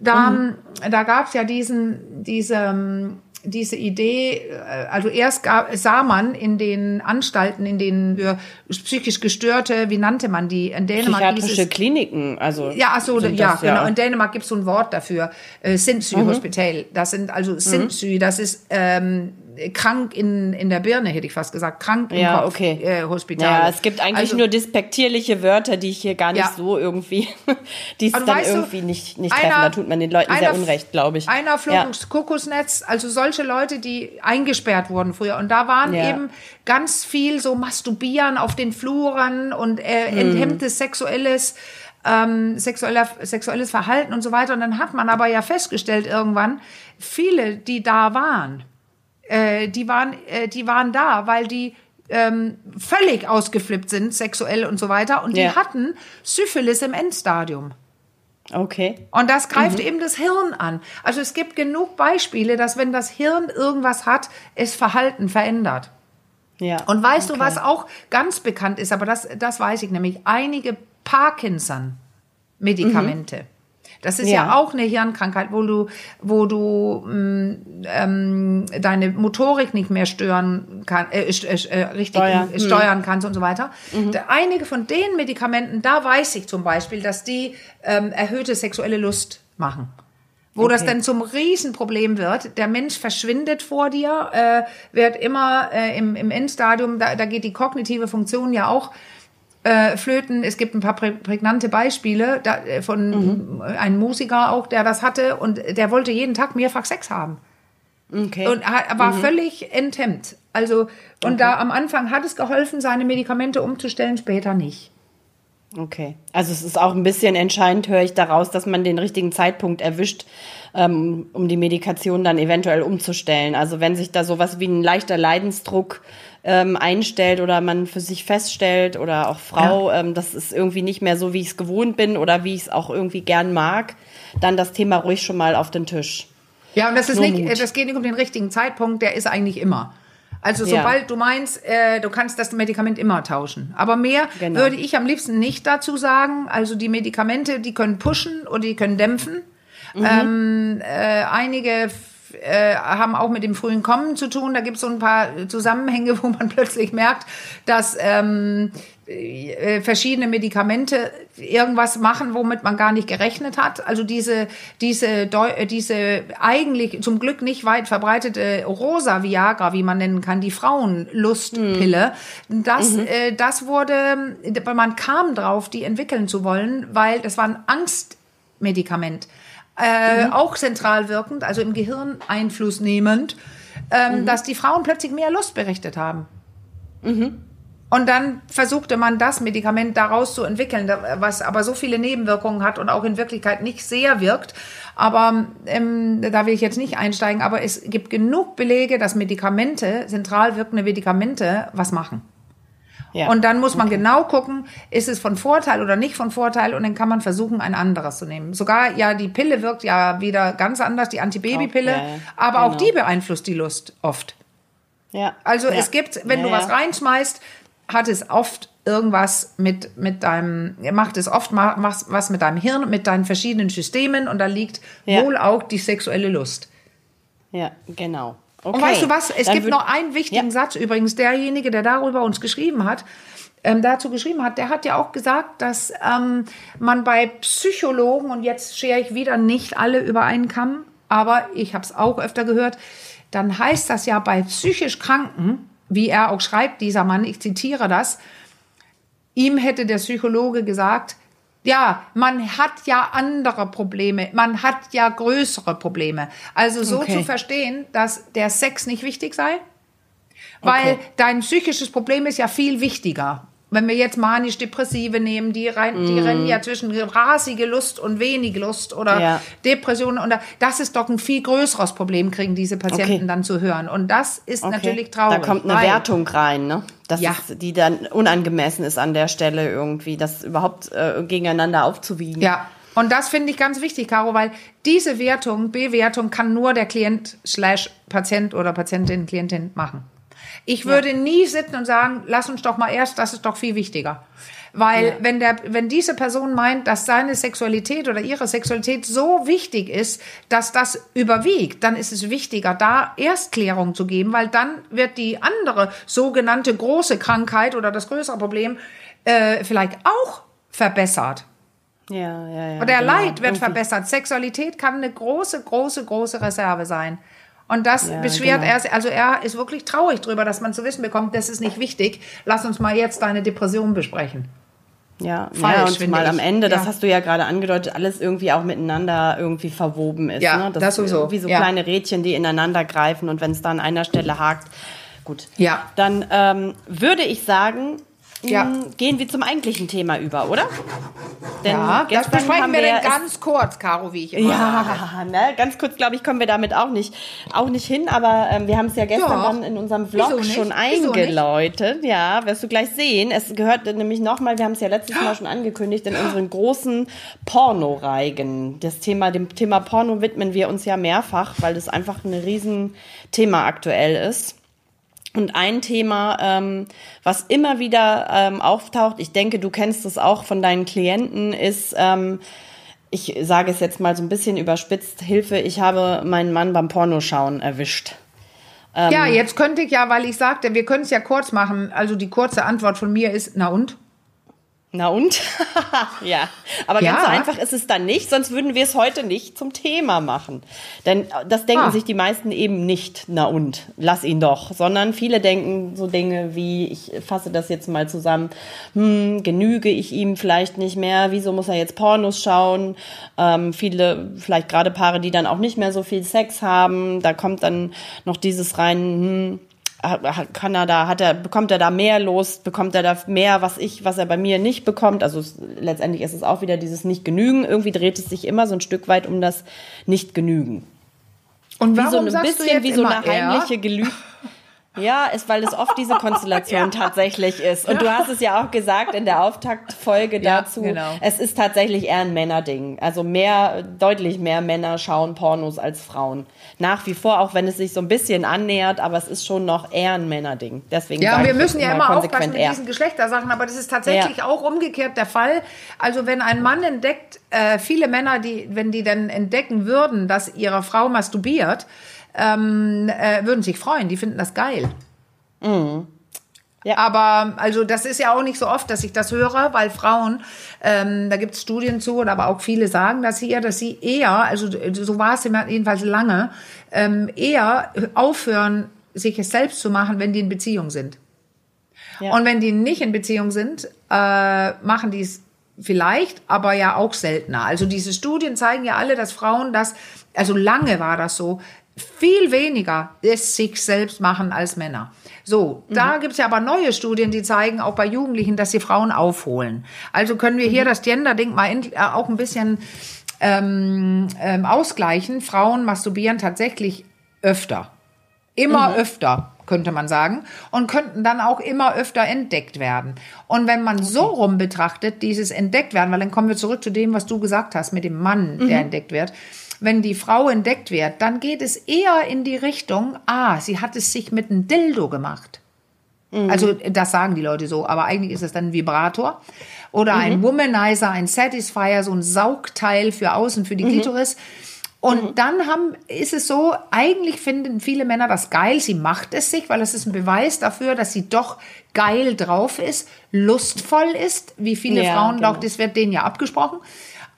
Da, mhm. da gab es ja diesen, diese, ähm, diese Idee, äh, also erst gab, sah man in den Anstalten, in denen für psychisch Gestörte, wie nannte man die? In Dänemark Psychiatrische es, Kliniken, also. Ja, ach so, ja, das, genau. Ja. In Dänemark gibt es so ein Wort dafür, äh, Sindsy mhm. Hospital. Das sind also mhm. Sindsy, das ist ähm, krank in, in der Birne, hätte ich fast gesagt, krank im ja, Kopf, okay. äh, Hospital. Ja, es gibt eigentlich also, nur despektierliche Wörter, die ich hier gar nicht ja. so irgendwie, [laughs] die es also dann irgendwie du, nicht, nicht einer, treffen. Da tut man den Leuten sehr unrecht, glaube ich. Einer flog ja. ins Kokosnetz, also solche Leute, die eingesperrt wurden früher. Und da waren ja. eben ganz viel so Masturbieren auf den Fluren und äh, hm. enthemmtes sexuelles ähm, sexueller, sexuelles Verhalten und so weiter. Und dann hat man aber ja festgestellt irgendwann, viele, die da waren, äh, die, waren, äh, die waren da, weil die ähm, völlig ausgeflippt sind, sexuell und so weiter. Und ja. die hatten Syphilis im Endstadium. Okay. Und das greift mhm. eben das Hirn an. Also es gibt genug Beispiele, dass wenn das Hirn irgendwas hat, es Verhalten verändert. Ja. Und weißt okay. du, was auch ganz bekannt ist, aber das, das weiß ich nämlich, einige Parkinson-Medikamente. Mhm. Das ist ja. ja, auch eine Hirnkrankheit, wo du, wo du mm, ähm, deine Motorik nicht mehr stören kann, äh, äh, äh, richtig steuern, äh, steuern kannst und so weiter. Mhm. einige von den Medikamenten, da weiß ich zum Beispiel, dass die ähm, erhöhte sexuelle Lust machen wo okay. das dann zum Riesenproblem wird. Der Mensch verschwindet vor dir, äh, wird immer äh, im, im Endstadium, da, da geht die kognitive Funktion ja auch äh, flöten. Es gibt ein paar prägnante Beispiele da, äh, von mhm. einem Musiker auch, der das hatte und der wollte jeden Tag mehrfach Sex haben. Okay. Und war mhm. völlig enthemmt. Also, und okay. da am Anfang hat es geholfen, seine Medikamente umzustellen, später nicht. Okay. Also es ist auch ein bisschen entscheidend, höre ich daraus, dass man den richtigen Zeitpunkt erwischt, ähm, um die Medikation dann eventuell umzustellen. Also wenn sich da sowas wie ein leichter Leidensdruck ähm, einstellt oder man für sich feststellt oder auch Frau, ja. ähm, das ist irgendwie nicht mehr so, wie ich es gewohnt bin oder wie ich es auch irgendwie gern mag, dann das Thema ruhig schon mal auf den Tisch. Ja, und das ist nicht, das geht nicht um den richtigen Zeitpunkt, der ist eigentlich immer. Also sobald ja. du meinst, äh, du kannst das Medikament immer tauschen. Aber mehr genau. würde ich am liebsten nicht dazu sagen. Also die Medikamente, die können pushen oder die können dämpfen. Mhm. Ähm, äh, einige äh, haben auch mit dem frühen Kommen zu tun. Da gibt es so ein paar Zusammenhänge, [laughs] wo man plötzlich merkt, dass ähm, äh, verschiedene Medikamente irgendwas machen, womit man gar nicht gerechnet hat. Also diese, diese, diese eigentlich zum Glück nicht weit verbreitete rosa Viagra, wie man nennen kann, die Frauenlustpille, mhm. das, mhm. Äh, das wurde, man kam drauf, die entwickeln zu wollen, weil das war ein Angstmedikament. Äh, mhm. Auch zentral wirkend, also im Gehirn Einfluss nehmend, ähm, mhm. dass die Frauen plötzlich mehr Lust berichtet haben. Mhm. Und dann versuchte man das Medikament daraus zu entwickeln, was aber so viele Nebenwirkungen hat und auch in Wirklichkeit nicht sehr wirkt. Aber ähm, da will ich jetzt nicht einsteigen. Aber es gibt genug Belege, dass Medikamente, zentral wirkende Medikamente, was machen. Ja. Und dann muss man okay. genau gucken, ist es von Vorteil oder nicht von Vorteil und dann kann man versuchen, ein anderes zu nehmen. Sogar, ja, die Pille wirkt ja wieder ganz anders, die Antibabypille, okay. aber genau. auch die beeinflusst die Lust oft. Ja. Also ja. es gibt, wenn ja, du was reinschmeißt, hat es oft irgendwas mit, mit deinem, macht es oft was, was mit deinem Hirn, mit deinen verschiedenen Systemen und da liegt wohl auch die sexuelle Lust. Ja, genau. Okay. Und weißt du was? Es Dann gibt noch einen wichtigen ja. Satz übrigens. Derjenige, der darüber uns geschrieben hat, ähm, dazu geschrieben hat, der hat ja auch gesagt, dass ähm, man bei Psychologen, und jetzt schere ich wieder nicht alle über einen Kamm, aber ich habe es auch öfter gehört, dann heißt das ja bei psychisch Kranken, wie er auch schreibt, dieser Mann, ich zitiere das, ihm hätte der Psychologe gesagt, ja, man hat ja andere Probleme, man hat ja größere Probleme. Also so okay. zu verstehen, dass der Sex nicht wichtig sei, weil okay. dein psychisches Problem ist ja viel wichtiger wenn wir jetzt manisch-depressive nehmen, die, rein, die mm. rennen ja zwischen rasige Lust und wenig Lust oder ja. Depressionen. Und das ist doch ein viel größeres Problem, kriegen diese Patienten okay. dann zu hören. Und das ist okay. natürlich traurig. Da kommt eine Wertung rein, ne? Das ja. ist, die dann unangemessen ist an der Stelle irgendwie, das überhaupt äh, gegeneinander aufzuwiegen. Ja. Und das finde ich ganz wichtig, Caro, weil diese Wertung, Bewertung kann nur der Klient slash Patient oder Patientin, Klientin machen. Ich würde ja. nie sitzen und sagen, lass uns doch mal erst, das ist doch viel wichtiger. Weil ja. wenn der, wenn diese Person meint, dass seine Sexualität oder ihre Sexualität so wichtig ist, dass das überwiegt, dann ist es wichtiger, da Erstklärung zu geben, weil dann wird die andere sogenannte große Krankheit oder das größere Problem äh, vielleicht auch verbessert. Ja, ja, ja. Oder der genau. Leid wird Irgendwie. verbessert. Sexualität kann eine große, große, große Reserve sein. Und das ja, beschwert genau. er, also er ist wirklich traurig drüber, dass man zu wissen bekommt, das ist nicht wichtig. Lass uns mal jetzt deine Depression besprechen. Ja, Falsch, ja, und mal ich. am Ende, das hast du ja gerade angedeutet, alles irgendwie auch miteinander irgendwie verwoben ist. Ja, ne? das, das sowieso. Wie so ja. kleine Rädchen, die ineinander greifen und wenn es da an einer Stelle hakt, gut. Ja. Dann ähm, würde ich sagen, ja. Mm, gehen wir zum eigentlichen Thema über, oder? Denn ja, das besprechen wir, wir ganz kurz, Caro, wie ich immer Ja, sage. Ne, ganz kurz, glaube ich, kommen wir damit auch nicht, auch nicht hin, aber ähm, wir haben es ja gestern Doch. dann in unserem Vlog schon eingeläutet. Ja, wirst du gleich sehen. Es gehört nämlich nochmal, wir haben es ja letztes Mal schon angekündigt, in unseren großen Pornoreigen. Das Thema, dem Thema Porno widmen wir uns ja mehrfach, weil das einfach ein Riesenthema aktuell ist. Und ein Thema, ähm, was immer wieder ähm, auftaucht, ich denke, du kennst es auch von deinen Klienten, ist, ähm, ich sage es jetzt mal so ein bisschen überspitzt, Hilfe, ich habe meinen Mann beim Pornoschauen erwischt. Ja, jetzt könnte ich ja, weil ich sagte, wir können es ja kurz machen. Also die kurze Antwort von mir ist, na und? Na und? [laughs] ja, aber ja. ganz so einfach ist es dann nicht, sonst würden wir es heute nicht zum Thema machen. Denn das denken ah. sich die meisten eben nicht, na und, lass ihn doch, sondern viele denken so Dinge wie, ich fasse das jetzt mal zusammen, hm, genüge ich ihm vielleicht nicht mehr, wieso muss er jetzt Pornos schauen? Ähm, viele, vielleicht gerade Paare, die dann auch nicht mehr so viel Sex haben, da kommt dann noch dieses rein, hm, kann er da, hat er, bekommt er da mehr los, bekommt er da mehr, was ich, was er bei mir nicht bekommt. Also es, letztendlich ist es auch wieder dieses Nicht-Genügen. Irgendwie dreht es sich immer so ein Stück weit um das Nicht-Genügen. Und warum wie so ein bisschen wie so eine heimliche Gelüge. Ja, ist, weil es oft diese Konstellation [laughs] ja. tatsächlich ist. Und du hast es ja auch gesagt in der Auftaktfolge ja, dazu. Genau. Es ist tatsächlich eher ein Männerding. Also mehr, deutlich mehr Männer schauen Pornos als Frauen. Nach wie vor, auch wenn es sich so ein bisschen annähert, aber es ist schon noch eher ein Männerding. Deswegen ja, wir müssen ja immer aufpassen mit diesen Geschlechtersachen, aber das ist tatsächlich ja. auch umgekehrt der Fall. Also wenn ein Mann entdeckt, äh, viele Männer, die, wenn die dann entdecken würden, dass ihre Frau masturbiert, ähm, äh, würden sich freuen. Die finden das geil. Mhm. Ja. Aber also das ist ja auch nicht so oft, dass ich das höre, weil Frauen, ähm, da gibt es Studien zu, aber auch viele sagen das hier, dass sie eher, also so war es jedenfalls lange, ähm, eher aufhören, sich es selbst zu machen, wenn die in Beziehung sind. Ja. Und wenn die nicht in Beziehung sind, äh, machen die es vielleicht, aber ja auch seltener. Also diese Studien zeigen ja alle, dass Frauen das, also lange war das so, viel weniger es sich selbst machen als Männer. So, mhm. da gibt's ja aber neue Studien, die zeigen auch bei Jugendlichen, dass die Frauen aufholen. Also können wir hier mhm. das Gender-Ding mal in, äh, auch ein bisschen ähm, ähm, ausgleichen. Frauen masturbieren tatsächlich öfter. Immer mhm. öfter könnte man sagen, und könnten dann auch immer öfter entdeckt werden. Und wenn man so rum betrachtet, dieses entdeckt werden, weil dann kommen wir zurück zu dem, was du gesagt hast mit dem Mann, der mhm. entdeckt wird wenn die Frau entdeckt wird, dann geht es eher in die Richtung, ah, sie hat es sich mit einem Dildo gemacht. Mhm. Also das sagen die Leute so, aber eigentlich ist es dann ein Vibrator oder mhm. ein Womanizer, ein Satisfier, so ein Saugteil für außen für die mhm. Klitoris. Und mhm. dann haben, ist es so, eigentlich finden viele Männer das geil, sie macht es sich, weil es ist ein Beweis dafür, dass sie doch geil drauf ist, lustvoll ist, wie viele ja, Frauen genau. doch, das wird denen ja abgesprochen.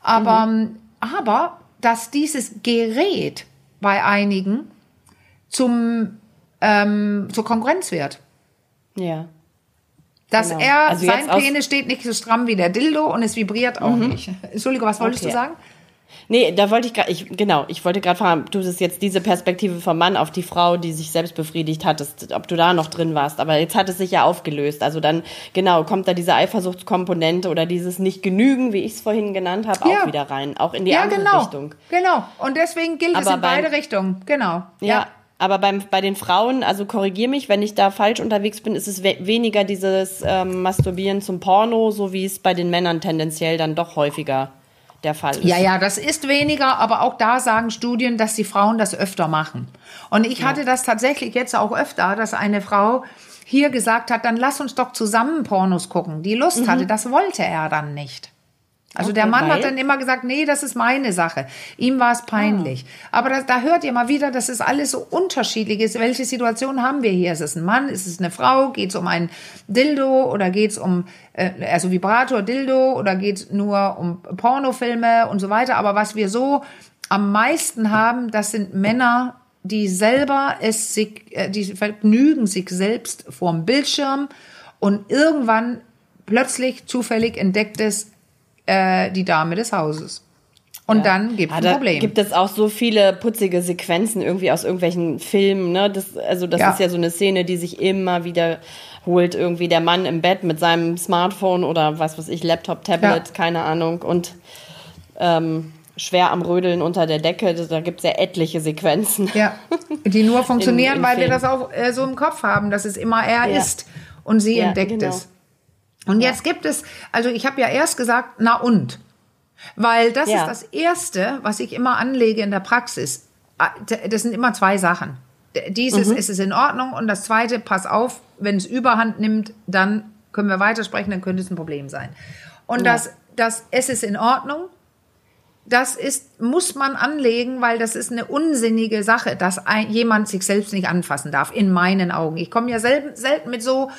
Aber, mhm. aber dass dieses Gerät bei einigen zum, ähm, zur Konkurrenz wird. Ja. Dass genau. er, also sein Penis steht nicht so stramm wie der Dildo und es vibriert auch mhm. nicht. Entschuldigung, was wolltest okay. du sagen? Nee, da wollte ich gerade, ich, genau, ich wollte gerade fragen, du bist jetzt diese Perspektive vom Mann auf die Frau, die sich selbst befriedigt hattest, ob du da noch drin warst. Aber jetzt hat es sich ja aufgelöst. Also dann, genau, kommt da diese Eifersuchtskomponente oder dieses Nicht-Genügen, wie ich es vorhin genannt habe, ja. auch wieder rein. Auch in die ja, andere genau. Richtung. Genau. Und deswegen gilt Aber es in beide Richtungen. Genau. ja. ja. Aber beim, bei den Frauen, also korrigier mich, wenn ich da falsch unterwegs bin, ist es we weniger dieses ähm, Masturbieren zum Porno, so wie es bei den Männern tendenziell dann doch häufiger der Fall ist. Ja, ja, das ist weniger, aber auch da sagen Studien, dass die Frauen das öfter machen. Und ich ja. hatte das tatsächlich jetzt auch öfter, dass eine Frau hier gesagt hat, dann lass uns doch zusammen Pornos gucken. Die Lust mhm. hatte, das wollte er dann nicht. Also okay, der Mann weil? hat dann immer gesagt, nee, das ist meine Sache. Ihm war es peinlich. Ah. Aber da, da hört ihr mal wieder, dass es alles so unterschiedlich ist. Welche Situation haben wir hier? Ist es ein Mann? Ist es eine Frau? Geht es um ein Dildo oder geht es um äh, also Vibrator, Dildo oder geht es nur um Pornofilme und so weiter? Aber was wir so am meisten haben, das sind Männer, die selber es sich, äh, die vergnügen sich selbst vorm Bildschirm und irgendwann plötzlich zufällig entdeckt es äh, die Dame des Hauses. Und ja. dann gibt es ah, ein Problem. Gibt es auch so viele putzige Sequenzen irgendwie aus irgendwelchen Filmen, ne? Das, also das ja. ist ja so eine Szene, die sich immer wieder holt. Irgendwie der Mann im Bett mit seinem Smartphone oder was weiß ich, Laptop, Tablet, ja. keine Ahnung. Und ähm, schwer am Rödeln unter der Decke. Da gibt es ja etliche Sequenzen. Ja, [laughs] die nur funktionieren, in, in weil Film. wir das auch äh, so im Kopf haben, dass es immer er ist und sie entdeckt genau. es. Und jetzt gibt es, also ich habe ja erst gesagt, na und. Weil das ja. ist das Erste, was ich immer anlege in der Praxis. Ah, das sind immer zwei Sachen. Dieses mhm. ist es in Ordnung und das Zweite, pass auf, wenn es Überhand nimmt, dann können wir weitersprechen, dann könnte es ein Problem sein. Und ja. das, das es ist in Ordnung, das ist, muss man anlegen, weil das ist eine unsinnige Sache, dass ein, jemand sich selbst nicht anfassen darf, in meinen Augen. Ich komme ja selten, selten mit so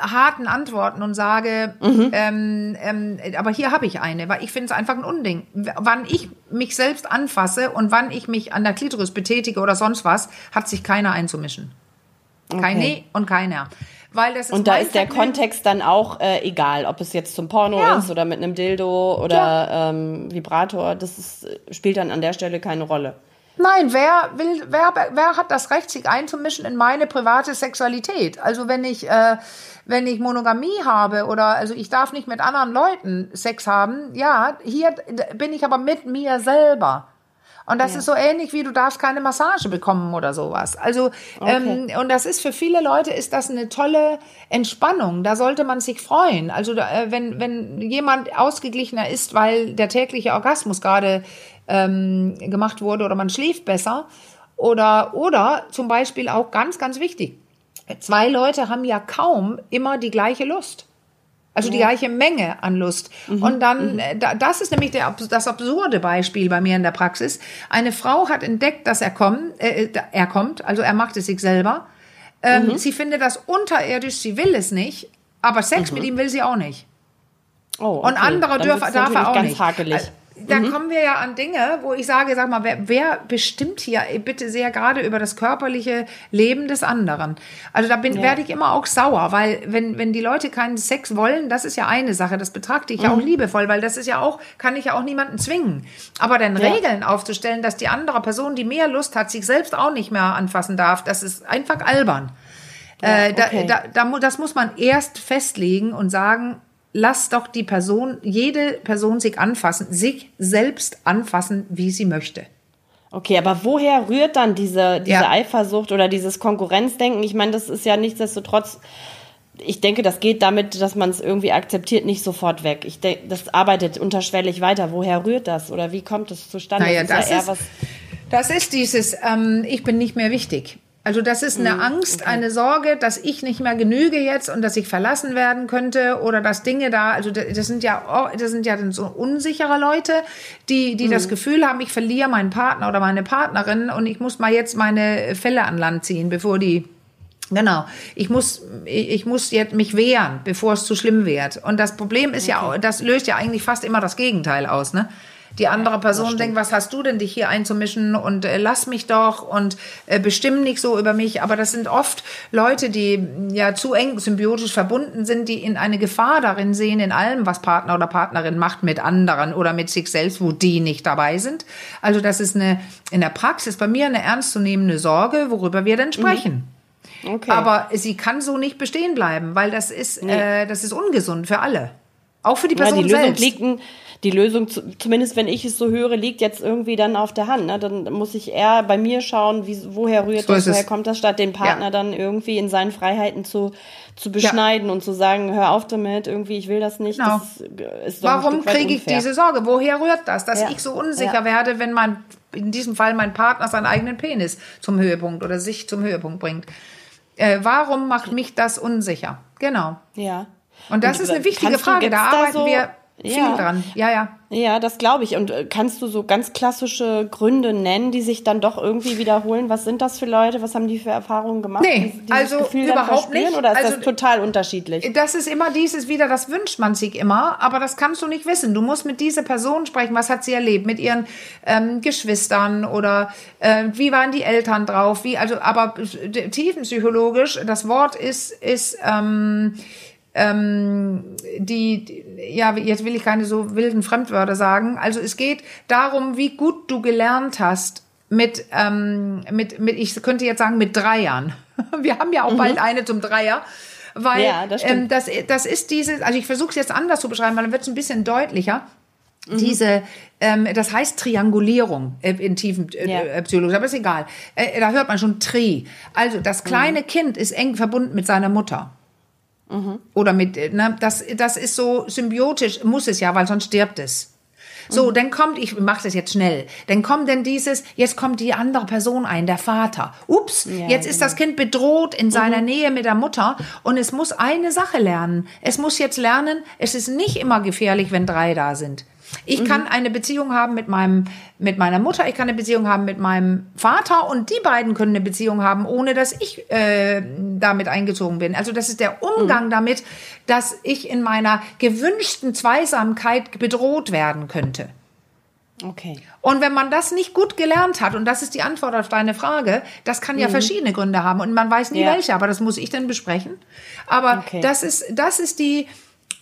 harten Antworten und sage, mhm. ähm, ähm, aber hier habe ich eine, weil ich finde es einfach ein Unding. Wann ich mich selbst anfasse und wann ich mich an der Klitoris betätige oder sonst was, hat sich keiner einzumischen. Okay. Keine und keiner. Weil das ist und da ist der Kontext dann auch äh, egal, ob es jetzt zum Porno ja. ist oder mit einem Dildo oder ja. ähm, Vibrator, das ist, spielt dann an der Stelle keine Rolle. Nein, wer will, wer, wer hat das Recht, sich einzumischen in meine private Sexualität? Also wenn ich, äh, wenn ich Monogamie habe oder also ich darf nicht mit anderen Leuten Sex haben, ja, hier bin ich aber mit mir selber. Und das ja. ist so ähnlich wie du darfst keine Massage bekommen oder sowas. Also okay. ähm, und das ist für viele Leute ist das eine tolle Entspannung. Da sollte man sich freuen. Also äh, wenn wenn jemand ausgeglichener ist, weil der tägliche Orgasmus gerade ähm, gemacht wurde oder man schläft besser oder oder zum Beispiel auch ganz ganz wichtig. Zwei Leute haben ja kaum immer die gleiche Lust. Also die gleiche Menge an Lust. Mhm. Und dann, mhm. Äh, das ist nämlich der, das absurde Beispiel bei mir in der Praxis. Eine Frau hat entdeckt, dass er kommt, äh, er kommt, also er macht es sich selber. Ähm, mhm. Sie findet das unterirdisch, sie will es nicht, aber Sex mhm. mit ihm will sie auch nicht. Oh, okay. Und andere dürfen, darf er auch nicht. Hakelig da mhm. kommen wir ja an Dinge, wo ich sage, sag mal, wer, wer, bestimmt hier bitte sehr gerade über das körperliche Leben des anderen? Also da bin, ja. werde ich immer auch sauer, weil wenn, wenn die Leute keinen Sex wollen, das ist ja eine Sache, das betrachte ich mhm. ja auch mhm. liebevoll, weil das ist ja auch, kann ich ja auch niemanden zwingen. Aber dann ja. Regeln aufzustellen, dass die andere Person, die mehr Lust hat, sich selbst auch nicht mehr anfassen darf, das ist einfach albern. Ja, äh, okay. da, da, da, das muss man erst festlegen und sagen, lass doch die Person, jede Person sich anfassen, sich selbst anfassen, wie sie möchte. Okay, aber woher rührt dann diese, diese ja. Eifersucht oder dieses Konkurrenzdenken? Ich meine, das ist ja nichtsdestotrotz, ich denke, das geht damit, dass man es irgendwie akzeptiert, nicht sofort weg. Ich denke, das arbeitet unterschwellig weiter. Woher rührt das oder wie kommt es zustande? Naja, das, ist, ja ist das ist dieses, ähm, ich bin nicht mehr wichtig. Also das ist eine mhm, Angst, okay. eine Sorge, dass ich nicht mehr genüge jetzt und dass ich verlassen werden könnte oder dass Dinge da, also das sind ja, das sind ja dann so unsichere Leute, die, die mhm. das Gefühl haben, ich verliere meinen Partner oder meine Partnerin und ich muss mal jetzt meine Fälle an Land ziehen, bevor die Genau. Ich muss, ich muss jetzt mich wehren, bevor es zu schlimm wird. Und das Problem ist okay. ja, das löst ja eigentlich fast immer das Gegenteil aus, ne? Die andere Person denkt, was hast du denn, dich hier einzumischen und äh, lass mich doch und äh, bestimm nicht so über mich. Aber das sind oft Leute, die ja zu eng symbiotisch verbunden sind, die in eine Gefahr darin sehen, in allem, was Partner oder Partnerin macht mit anderen oder mit sich selbst, wo die nicht dabei sind. Also das ist eine, in der Praxis bei mir eine ernstzunehmende Sorge, worüber wir dann sprechen. Mhm. Okay. Aber sie kann so nicht bestehen bleiben, weil das ist, nee. äh, das ist ungesund für alle. Auch für die Person ja, die Lösung selbst. Liegt die Lösung, zumindest wenn ich es so höre, liegt jetzt irgendwie dann auf der Hand. Ne? Dann muss ich eher bei mir schauen, wie, woher rührt so das, woher kommt das, statt den Partner ja. dann irgendwie in seinen Freiheiten zu, zu beschneiden ja. und zu sagen, hör auf damit, irgendwie, ich will das nicht. Genau. Das Warum kriege ich diese Sorge? Woher rührt das? Dass ja. ich so unsicher werde, wenn mein, in diesem Fall mein Partner seinen eigenen Penis zum Höhepunkt oder sich zum Höhepunkt bringt. Äh, warum macht mich das unsicher? Genau. Ja. Und das und, ist eine wichtige Frage. Da arbeiten da so wir viel ja. dran. Ja, ja. Ja, das glaube ich. Und äh, kannst du so ganz klassische Gründe nennen, die sich dann doch irgendwie wiederholen? Was sind das für Leute? Was haben die für Erfahrungen gemacht? Nee, die, also überhaupt nicht. Oder ist also, das total unterschiedlich? Das ist immer dieses wieder, das wünscht man sich immer, aber das kannst du nicht wissen. Du musst mit dieser Person sprechen. Was hat sie erlebt? Mit ihren ähm, Geschwistern oder äh, wie waren die Eltern drauf? Wie, also, aber tiefenpsychologisch, das Wort ist, ist, ähm, ähm, die, ja, jetzt will ich keine so wilden Fremdwörter sagen. Also es geht darum, wie gut du gelernt hast mit, ähm, mit, mit, ich könnte jetzt sagen, mit Dreiern. [laughs] Wir haben ja auch mhm. bald eine zum Dreier. Weil ja, das, ähm, das, das ist dieses, also ich versuche es jetzt anders zu beschreiben, weil dann wird es ein bisschen deutlicher. Mhm. Diese, ähm, das heißt Triangulierung äh, in tiefen äh, ja. Äh, Psychologie, aber ist egal. Äh, da hört man schon Tri. Also das kleine mhm. Kind ist eng verbunden mit seiner Mutter. Mhm. Oder mit, ne, das, das ist so symbiotisch, muss es ja, weil sonst stirbt es. So, mhm. dann kommt, ich mache das jetzt schnell, dann kommt denn dieses, jetzt kommt die andere Person ein, der Vater. Ups, ja, jetzt genau. ist das Kind bedroht in seiner mhm. Nähe mit der Mutter und es muss eine Sache lernen. Es muss jetzt lernen, es ist nicht immer gefährlich, wenn drei da sind. Ich mhm. kann eine Beziehung haben mit meinem, mit meiner Mutter, ich kann eine Beziehung haben mit meinem Vater und die beiden können eine Beziehung haben, ohne dass ich äh, damit eingezogen bin. Also das ist der Umgang mhm. damit, dass ich in meiner gewünschten Zweisamkeit bedroht werden könnte. Okay. Und wenn man das nicht gut gelernt hat, und das ist die Antwort auf deine Frage, das kann ja mhm. verschiedene Gründe haben und man weiß nie ja. welche, aber das muss ich dann besprechen. Aber okay. das ist, das ist die,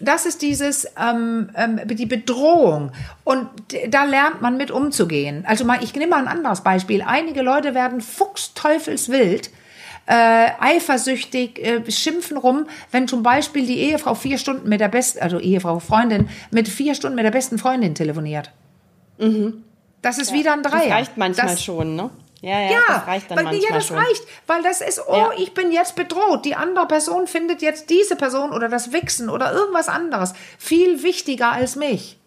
das ist dieses ähm, ähm, die Bedrohung und da lernt man mit umzugehen. Also mal, ich nehme mal ein anderes Beispiel. Einige Leute werden fuchsteufelswild, äh, eifersüchtig, äh, schimpfen rum, wenn zum Beispiel die Ehefrau vier Stunden mit der besten, also Ehefrau, Freundin, mit vier Stunden mit der besten Freundin telefoniert. Mhm. Das ist ja, wieder ein Dreier. Das reicht manchmal das, schon, ne? Ja, ja, ja, das reicht dann weil, manchmal ja, das schon. reicht, weil das ist, oh, ja. ich bin jetzt bedroht. Die andere Person findet jetzt diese Person oder das Wichsen oder irgendwas anderes viel wichtiger als mich.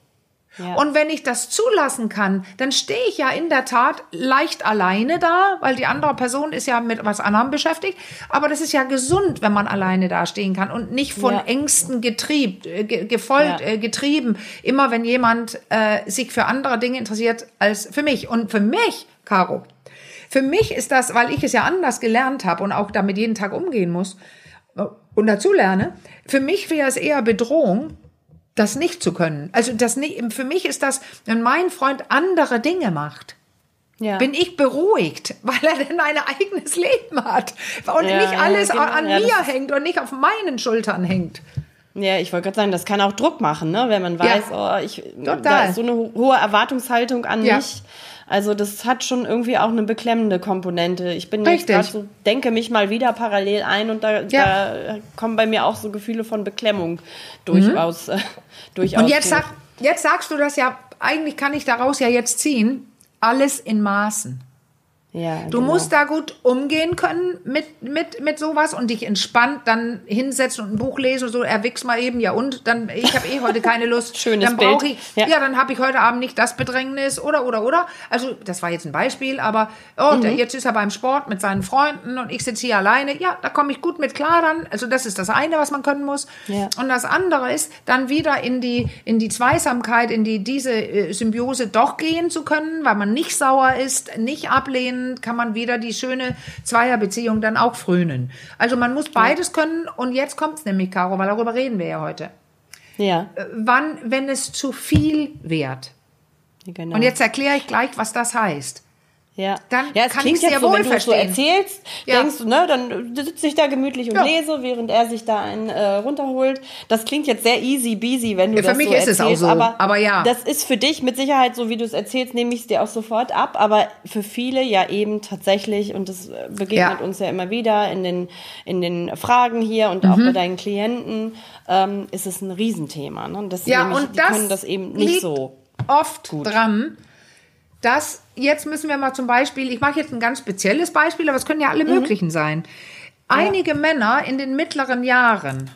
Ja. Und wenn ich das zulassen kann, dann stehe ich ja in der Tat leicht alleine da, weil die andere Person ist ja mit was anderem beschäftigt. Aber das ist ja gesund, wenn man alleine da stehen kann und nicht von ja. Ängsten getriebt, äh, gefolgt, ja. äh, getrieben. Immer wenn jemand äh, sich für andere Dinge interessiert als für mich. Und für mich, Caro, Für mich ist das, weil ich es ja anders gelernt habe und auch damit jeden Tag umgehen muss äh, und dazu lerne, für mich wäre es eher Bedrohung, das nicht zu können. Also das nicht, für mich ist das, wenn mein Freund andere Dinge macht, ja. bin ich beruhigt, [laughs] weil er denn ein eigenes Leben hat und ja, nicht alles ja, genau. an mir hängt und nicht auf meinen Schultern hängt. Ja, ich wollte gerade sagen, das kann auch Druck machen, ne? wenn man weiß, oh, ich, Total. da ist so eine hohe Erwartungshaltung an mich. Also das hat schon irgendwie auch eine beklemmende Komponente. Ich bin Richtig. jetzt gerade so, denke mich mal wieder parallel ein und da, da, kommen bei mir auch so Gefühle von Beklemmung durchaus. Mhm. Äh, [laughs] durchaus und jetzt, sag, jetzt sagst du das ja, eigentlich kann ich daraus ja jetzt ziehen, alles in Maßen. Ja, du genau. musst da gut umgehen können mit, mit, mit sowas und dich entspannt dann hinsetzen und ein Buch lesen und so, erwichs mal eben, ja und, dann, ich habe eh heute keine Lust. [laughs] Schönes dann Bild. Ich, ja. ja, dann habe ich heute Abend nicht das Bedrängnis oder, oder, oder. Also, das war jetzt ein Beispiel, aber oh, mhm. der, jetzt ist er beim Sport mit seinen Freunden und ich sitze hier alleine. Ja, da komme ich gut mit klar dann. Also, das ist das eine, was man können muss. Ja. Und das andere ist, dann wieder in die, in die Zweisamkeit, in die, diese äh, Symbiose doch gehen zu können, weil man nicht sauer ist, nicht ablehnen, kann man wieder die schöne Zweierbeziehung dann auch frönen. Also man muss beides können und jetzt kommt es nämlich, Caro, weil darüber reden wir ja heute. Ja. Äh, wann, wenn es zu viel wird. Genau. Und jetzt erkläre ich gleich, was das heißt. Ja, dann ja, es kann klingt jetzt so, wenn du so erzählst, ja. denkst du, ne, dann sitze ich da gemütlich und ja. lese, während er sich da einen äh, runterholt. Das klingt jetzt sehr easy beasy, wenn du ja, das so erzählst. Für mich ist es auch so, aber, aber ja. Das ist für dich mit Sicherheit so, wie du es erzählst, nehme ich es dir auch sofort ab. Aber für viele ja eben tatsächlich, und das äh, begegnet uns ja immer wieder in den, in den Fragen hier und mhm. auch bei deinen Klienten, ähm, ist es ein Riesenthema. Ne? Das ja, nämlich, und das können das eben nicht so oft gut. dran, dass jetzt müssen wir mal zum Beispiel, ich mache jetzt ein ganz spezielles Beispiel, aber es können ja alle mhm. möglichen sein. Einige ja. Männer in den mittleren Jahren,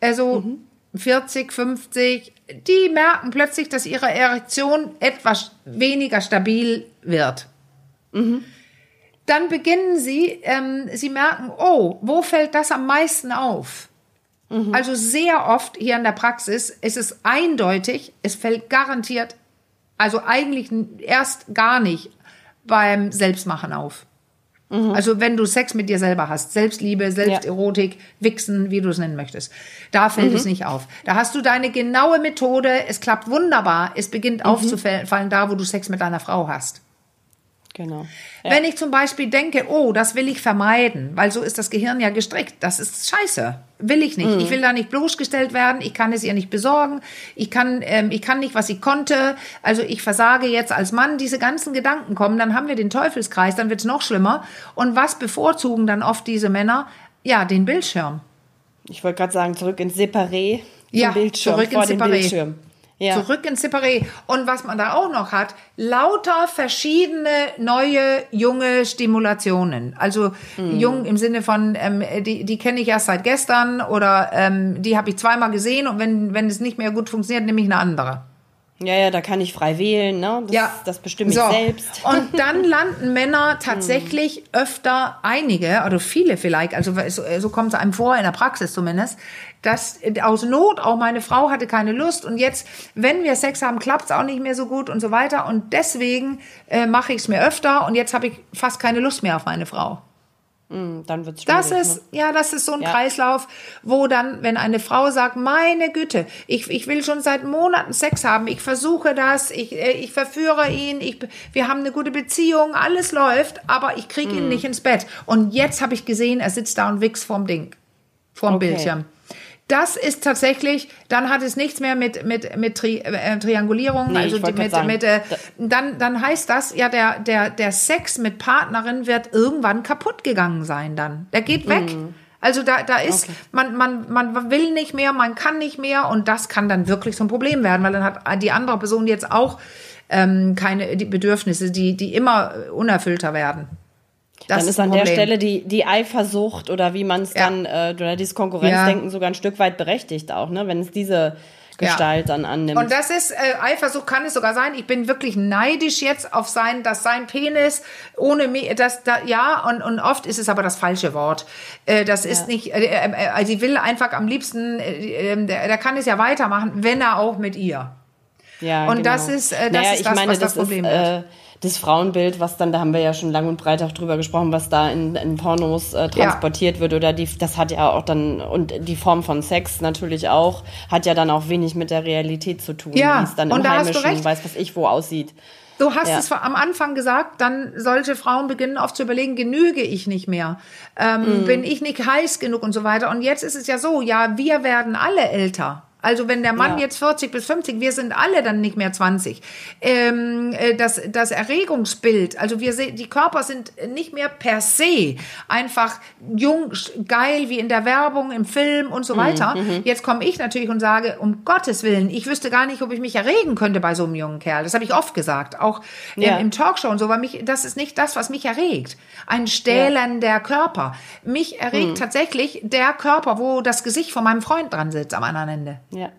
also mhm. 40, 50, die merken plötzlich, dass ihre Erektion etwas weniger stabil wird. Mhm. Dann beginnen sie, ähm, sie merken, oh, wo fällt das am meisten auf? Mhm. Also sehr oft hier in der Praxis ist es eindeutig, es fällt garantiert also eigentlich erst gar nicht beim Selbstmachen auf. Mhm. Also wenn du Sex mit dir selber hast, Selbstliebe, Selbsterotik, ja. Wichsen, wie du es nennen möchtest, da fällt mhm. es nicht auf. Da hast du deine genaue Methode, es klappt wunderbar, es beginnt mhm. aufzufallen da, wo du Sex mit deiner Frau hast. Genau. Ja. Wenn ich zum Beispiel denke, oh, das will ich vermeiden, weil so ist das Gehirn ja gestrickt, das ist scheiße. Will ich nicht. Mhm. Ich will da nicht bloßgestellt werden, ich kann es ihr nicht besorgen, ich kann, ähm, ich kann nicht, was sie konnte, also ich versage jetzt als Mann, diese ganzen Gedanken kommen, dann haben wir den Teufelskreis, dann wird es noch schlimmer. Und was bevorzugen dann oft diese Männer? Ja, den Bildschirm. Ich wollte gerade sagen, zurück ins Separé. Ja, Bildschirm, zurück ins Separé. Bildschirm. Ja. Zurück ins Separé. Und was man da auch noch hat, lauter verschiedene neue junge Stimulationen. Also mhm. jung im Sinne von, ähm, die, die kenne ich erst seit gestern oder ähm, die habe ich zweimal gesehen und wenn, wenn es nicht mehr gut funktioniert, nehme ich eine andere. Ja, ja, da kann ich frei wählen, ne? Das, ja. das bestimme ich so. selbst. Und dann landen Männer tatsächlich öfter einige, oder viele vielleicht, also so, so kommt es einem vor, in der Praxis zumindest, dass aus Not auch meine Frau hatte keine Lust und jetzt, wenn wir Sex haben, klappt es auch nicht mehr so gut und so weiter. Und deswegen äh, mache ich es mir öfter und jetzt habe ich fast keine Lust mehr auf meine Frau. Mm, dann wird's das ist ne? ja das ist so ein ja. Kreislauf wo dann wenn eine Frau sagt meine Güte ich, ich will schon seit Monaten Sex haben ich versuche das ich, äh, ich verführe ihn ich, wir haben eine gute Beziehung alles läuft aber ich kriege ihn mm. nicht ins Bett und jetzt habe ich gesehen er sitzt da und wichst vorm Ding vorm okay. Bildschirm das ist tatsächlich, dann hat es nichts mehr mit mit mit Tri, äh, Triangulierung, nee, also die, mit mit äh, dann dann heißt das ja der der der Sex mit Partnerin wird irgendwann kaputt gegangen sein dann. Der geht weg. Mm. Also da, da ist, okay. man, man, man will nicht mehr, man kann nicht mehr und das kann dann wirklich so ein Problem werden, weil dann hat die andere Person jetzt auch ähm, keine die Bedürfnisse, die, die immer unerfüllter werden. Das dann ist an Problem. der Stelle die, die Eifersucht oder wie man es ja. dann, äh, oder dieses Konkurrenzdenken ja. sogar ein Stück weit berechtigt auch, ne? wenn es diese Gestalt ja. dann annimmt. Und das ist, äh, Eifersucht kann es sogar sein, ich bin wirklich neidisch jetzt auf sein, dass sein Penis ohne mich, das, da, ja, und, und oft ist es aber das falsche Wort. Äh, das ist nicht, äh, äh, also sie will einfach am liebsten, äh, äh, der, der kann es ja weitermachen, wenn er auch mit ihr. Ja, und genau. das ist, äh, das, naja, ist das, meine, was das, das Problem ist. Äh, das Frauenbild, was dann, da haben wir ja schon lang und breit auch drüber gesprochen, was da in, in Pornos äh, transportiert ja. wird oder die, das hat ja auch dann, und die Form von Sex natürlich auch, hat ja dann auch wenig mit der Realität zu tun, ja. wie es dann und im Heimischen, weiß was ich, wo aussieht. Du hast ja. es am Anfang gesagt, dann solche Frauen beginnen oft zu überlegen, genüge ich nicht mehr? Ähm, mm. Bin ich nicht heiß genug und so weiter? Und jetzt ist es ja so, ja, wir werden alle älter. Also wenn der Mann ja. jetzt 40 bis 50, wir sind alle dann nicht mehr 20. Ähm, äh, das, das Erregungsbild, also wir sehen, die Körper sind nicht mehr per se einfach jung, geil wie in der Werbung, im Film und so mhm, weiter. Mhm. Jetzt komme ich natürlich und sage, um Gottes Willen, ich wüsste gar nicht, ob ich mich erregen könnte bei so einem jungen Kerl. Das habe ich oft gesagt, auch ja. im, im Talkshow und so, weil mich, das ist nicht das, was mich erregt. Ein stählender ja. Körper. Mich erregt mhm. tatsächlich der Körper, wo das Gesicht von meinem Freund dran sitzt am anderen Ende. Ja.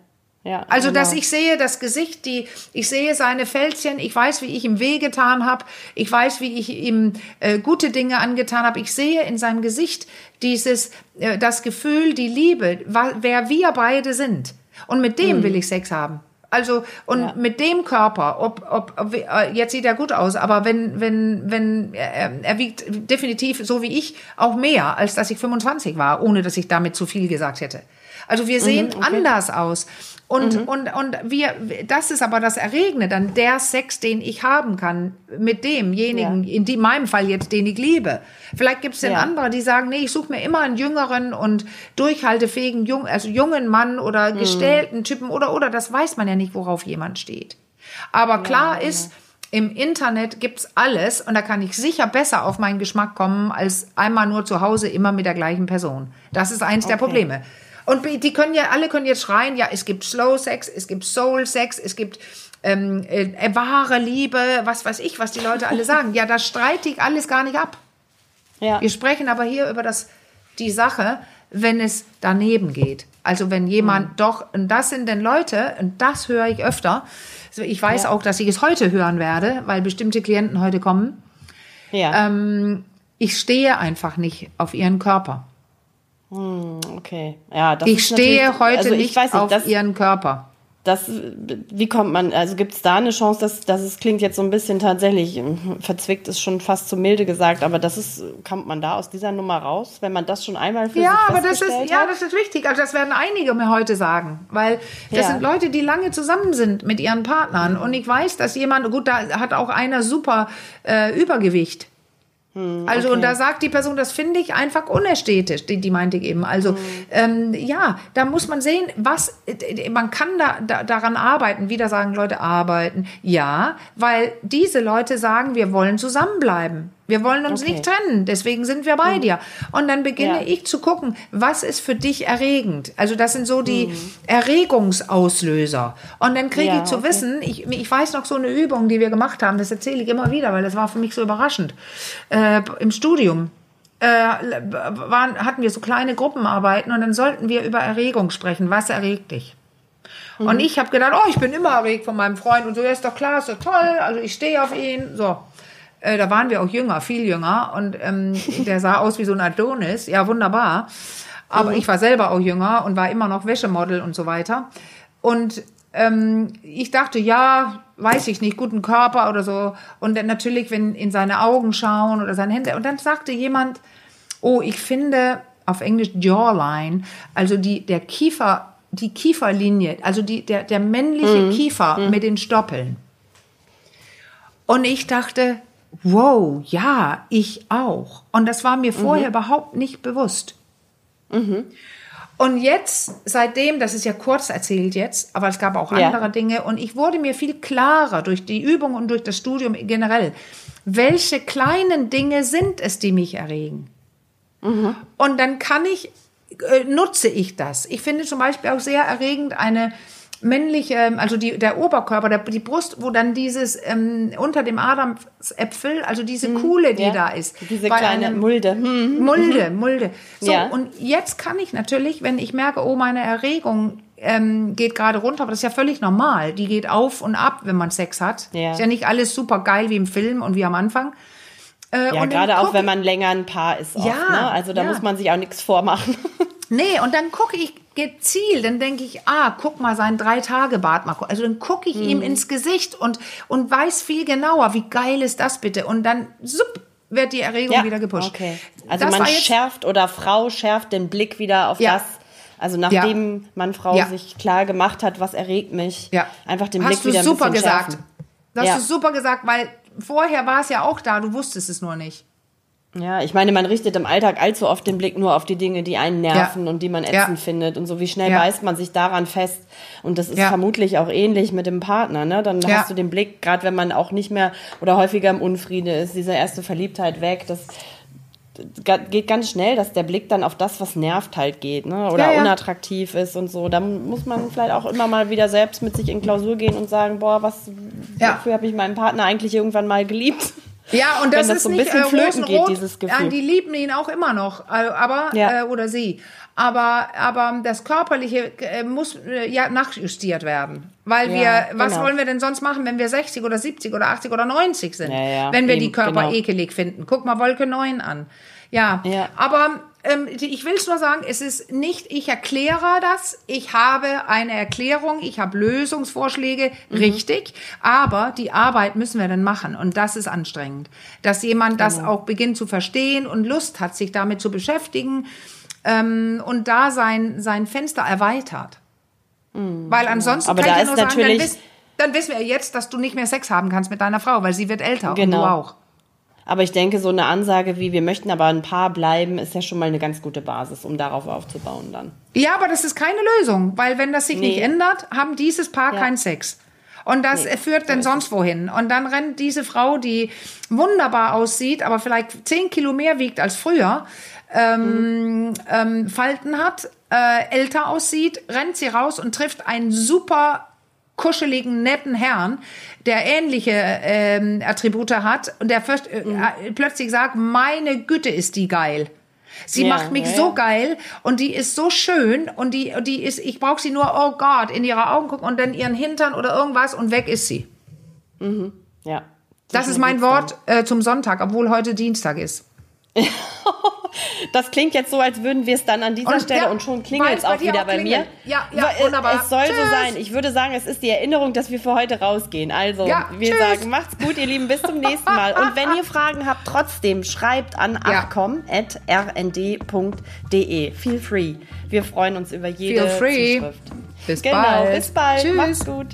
Ja, also, genau. dass ich sehe das Gesicht, die, ich sehe seine Fältchen, ich weiß, wie ich ihm wehgetan habe, ich weiß, wie ich ihm äh, gute Dinge angetan habe. Ich sehe in seinem Gesicht dieses, äh, das Gefühl, die Liebe, wer wir beide sind. Und mit dem mhm. will ich Sex haben. Also und ja. mit dem Körper, ob, ob, ob äh, jetzt sieht er gut aus, aber wenn wenn wenn er, er wiegt definitiv so wie ich auch mehr, als dass ich 25 war, ohne dass ich damit zu viel gesagt hätte. Also wir sehen mhm, okay. anders aus. Und, mhm. und, und wir, das ist aber das Erregende, dann der Sex, den ich haben kann, mit demjenigen, ja. in die, meinem Fall jetzt, den ich liebe. Vielleicht gibt es den ja. andere, die sagen, nee, ich suche mir immer einen jüngeren und durchhaltefähigen, jung, also jungen Mann oder mhm. gestellten Typen oder, oder, das weiß man ja nicht, worauf jemand steht. Aber klar ja, ist, im Internet gibt's alles und da kann ich sicher besser auf meinen Geschmack kommen, als einmal nur zu Hause immer mit der gleichen Person. Das ist eins okay. der Probleme. Und die können ja, alle können jetzt schreien, ja, es gibt Slow Sex, es gibt Soul Sex, es gibt ähm, äh, wahre Liebe, was weiß ich, was die Leute alle [laughs] sagen. Ja, das streite ich alles gar nicht ab. Ja. Wir sprechen aber hier über das, die Sache, wenn es daneben geht. Also wenn jemand mhm. doch, und das sind denn Leute, und das höre ich öfter, ich weiß ja. auch, dass ich es heute hören werde, weil bestimmte Klienten heute kommen. Ja. Ähm, ich stehe einfach nicht auf ihren Körper. Hm, okay. Ja, das ich stehe heute also nicht, nicht auf das, ihren Körper. Das, wie kommt man, also gibt es da eine Chance, dass, dass es klingt jetzt so ein bisschen tatsächlich, verzwickt ist schon fast zu milde gesagt, aber das ist, kommt man da aus dieser Nummer raus, wenn man das schon einmal für ja, sich aber das ist, hat? Ja, das ist wichtig. Also das werden einige mir heute sagen, weil das ja. sind Leute, die lange zusammen sind mit ihren Partnern und ich weiß, dass jemand, gut, da hat auch einer super äh, Übergewicht hm, also, okay. und da sagt die Person, das finde ich einfach unästhetisch, die, die meinte ich eben. Also, hm. ähm, ja, da muss man sehen, was, man kann da, da, daran arbeiten, wieder sagen Leute arbeiten. Ja, weil diese Leute sagen, wir wollen zusammenbleiben. Wir wollen uns okay. nicht trennen, deswegen sind wir bei mhm. dir. Und dann beginne ja. ich zu gucken, was ist für dich erregend? Also das sind so die mhm. Erregungsauslöser. Und dann kriege ja, ich zu okay. wissen, ich, ich weiß noch so eine Übung, die wir gemacht haben, das erzähle ich immer wieder, weil das war für mich so überraschend. Äh, Im Studium äh, waren, hatten wir so kleine Gruppenarbeiten und dann sollten wir über Erregung sprechen. Was erregt dich? Mhm. Und ich habe gedacht, oh, ich bin immer erregt von meinem Freund und so, ja, ist doch klar, ist doch toll, also ich stehe auf ihn, so. Äh, da waren wir auch jünger, viel jünger. Und ähm, [laughs] der sah aus wie so ein Adonis. Ja, wunderbar. Aber mhm. ich war selber auch jünger und war immer noch Wäschemodel und so weiter. Und ähm, ich dachte, ja, weiß ich nicht, guten Körper oder so. Und dann natürlich, wenn in seine Augen schauen oder seine Hände. Und dann sagte jemand, oh, ich finde auf Englisch Jawline, also die, der Kiefer, die Kieferlinie, also die, der, der männliche mhm. Kiefer mhm. mit den Stoppeln. Und ich dachte, wow, ja, ich auch. Und das war mir vorher mhm. überhaupt nicht bewusst. Mhm. Und jetzt, seitdem, das ist ja kurz erzählt jetzt, aber es gab auch andere ja. Dinge und ich wurde mir viel klarer durch die Übung und durch das Studium generell, welche kleinen Dinge sind es, die mich erregen. Mhm. Und dann kann ich, äh, nutze ich das. Ich finde zum Beispiel auch sehr erregend eine männliche, also die, der Oberkörper, der, die Brust, wo dann dieses ähm, unter dem Adamsäpfel, also diese mhm, Kuhle, die ja. da ist. Diese kleine einem, Mulde. Mhm. Mulde, mhm. Mulde. So, ja. und jetzt kann ich natürlich, wenn ich merke, oh, meine Erregung ähm, geht gerade runter, aber das ist ja völlig normal. Die geht auf und ab, wenn man Sex hat. Ja. Ist ja nicht alles super geil wie im Film und wie am Anfang. Äh, ja, gerade auch, wenn man länger ein Paar ist. Oft, ja, ne? Also da muss man sich auch nichts vormachen. [laughs] Nee, und dann gucke ich gezielt, dann denke ich, ah, guck mal, sein Drei-Tage-Bad mal. Also dann gucke ich mhm. ihm ins Gesicht und, und weiß viel genauer, wie geil ist das bitte. Und dann, supp, wird die Erregung ja, wieder gepusht. Okay. Also das man schärft oder Frau schärft den Blick wieder auf ja. das, also nachdem ja. man Frau sich klar gemacht hat, was erregt mich, ja. einfach den hast Blick wieder ein super bisschen gesagt. schärfen. Das hast du super gesagt, weil vorher war es ja auch da, du wusstest es nur nicht. Ja, ich meine, man richtet im Alltag allzu oft den Blick nur auf die Dinge, die einen nerven ja. und die man ätzend ja. findet. Und so wie schnell ja. beißt man sich daran fest. Und das ist vermutlich auch ähnlich mit dem Partner. Ne? Dann hast du den Blick, gerade wenn man auch nicht mehr oder häufiger im Unfriede ist, diese erste Verliebtheit weg. Das geht ganz schnell, dass der Blick dann auf das, was nervt, halt geht, ne? Oder unattraktiv ist und so. Da muss man vielleicht auch immer mal wieder selbst mit sich in Klausur gehen und sagen, boah, was, wofür habe ich meinen Partner eigentlich irgendwann mal geliebt? Ja, und das, das ist so ein nicht, bisschen äh, flöten geht, dieses Gefühl. Ja, die lieben ihn auch immer noch, äh, aber ja. äh, oder sie. Aber aber das körperliche äh, muss äh, ja nachjustiert werden, weil wir ja, was genau. wollen wir denn sonst machen, wenn wir 60 oder 70 oder 80 oder 90 sind, wenn wir eben, die Körper genau. ekelig finden. Guck mal Wolke 9 an. Ja, ja. aber ähm, ich will es nur sagen, es ist nicht, ich erkläre das, ich habe eine Erklärung, ich habe Lösungsvorschläge, mhm. richtig, aber die Arbeit müssen wir dann machen und das ist anstrengend. Dass jemand das genau. auch beginnt zu verstehen und Lust hat, sich damit zu beschäftigen ähm, und da sein, sein Fenster erweitert. Mhm, weil ansonsten aber kann da ich nur sagen, dann, wiss, dann wissen wir jetzt, dass du nicht mehr Sex haben kannst mit deiner Frau, weil sie wird älter genau. und du genau. auch. Aber ich denke, so eine Ansage wie wir möchten aber ein Paar bleiben, ist ja schon mal eine ganz gute Basis, um darauf aufzubauen dann. Ja, aber das ist keine Lösung, weil wenn das sich nee. nicht ändert, haben dieses Paar ja. keinen Sex. Und das nee, führt dann sonst wohin. Und dann rennt diese Frau, die wunderbar aussieht, aber vielleicht zehn Kilo mehr wiegt als früher, ähm, mhm. ähm, Falten hat, äh, älter aussieht, rennt sie raus und trifft einen super kuscheligen, netten Herrn, der ähnliche ähm, Attribute hat und der äh, mhm. äh, plötzlich sagt, meine Güte ist die geil. Sie ja, macht mich ja, so geil und die ist so schön und die, die ist, ich brauche sie nur, oh Gott, in ihre Augen gucken und dann ihren Hintern oder irgendwas und weg ist sie. Mhm. Ja. Das, das ist mein Wort äh, zum Sonntag, obwohl heute Dienstag ist. [laughs] Das klingt jetzt so, als würden wir es dann an dieser und, Stelle ja, und schon klingelt es auch wieder auch bei mir. Ja, ja, wunderbar. Es soll tschüss. so sein. Ich würde sagen, es ist die Erinnerung, dass wir für heute rausgehen. Also, ja, wir tschüss. sagen, macht's gut, ihr Lieben, bis zum nächsten Mal. Und wenn ihr Fragen habt, trotzdem schreibt an ja. abcom.rnd.de. Feel free. Wir freuen uns über jede Feel free. Zuschrift. Bis genau, bald. Bis bald. Tschüss. Macht's gut.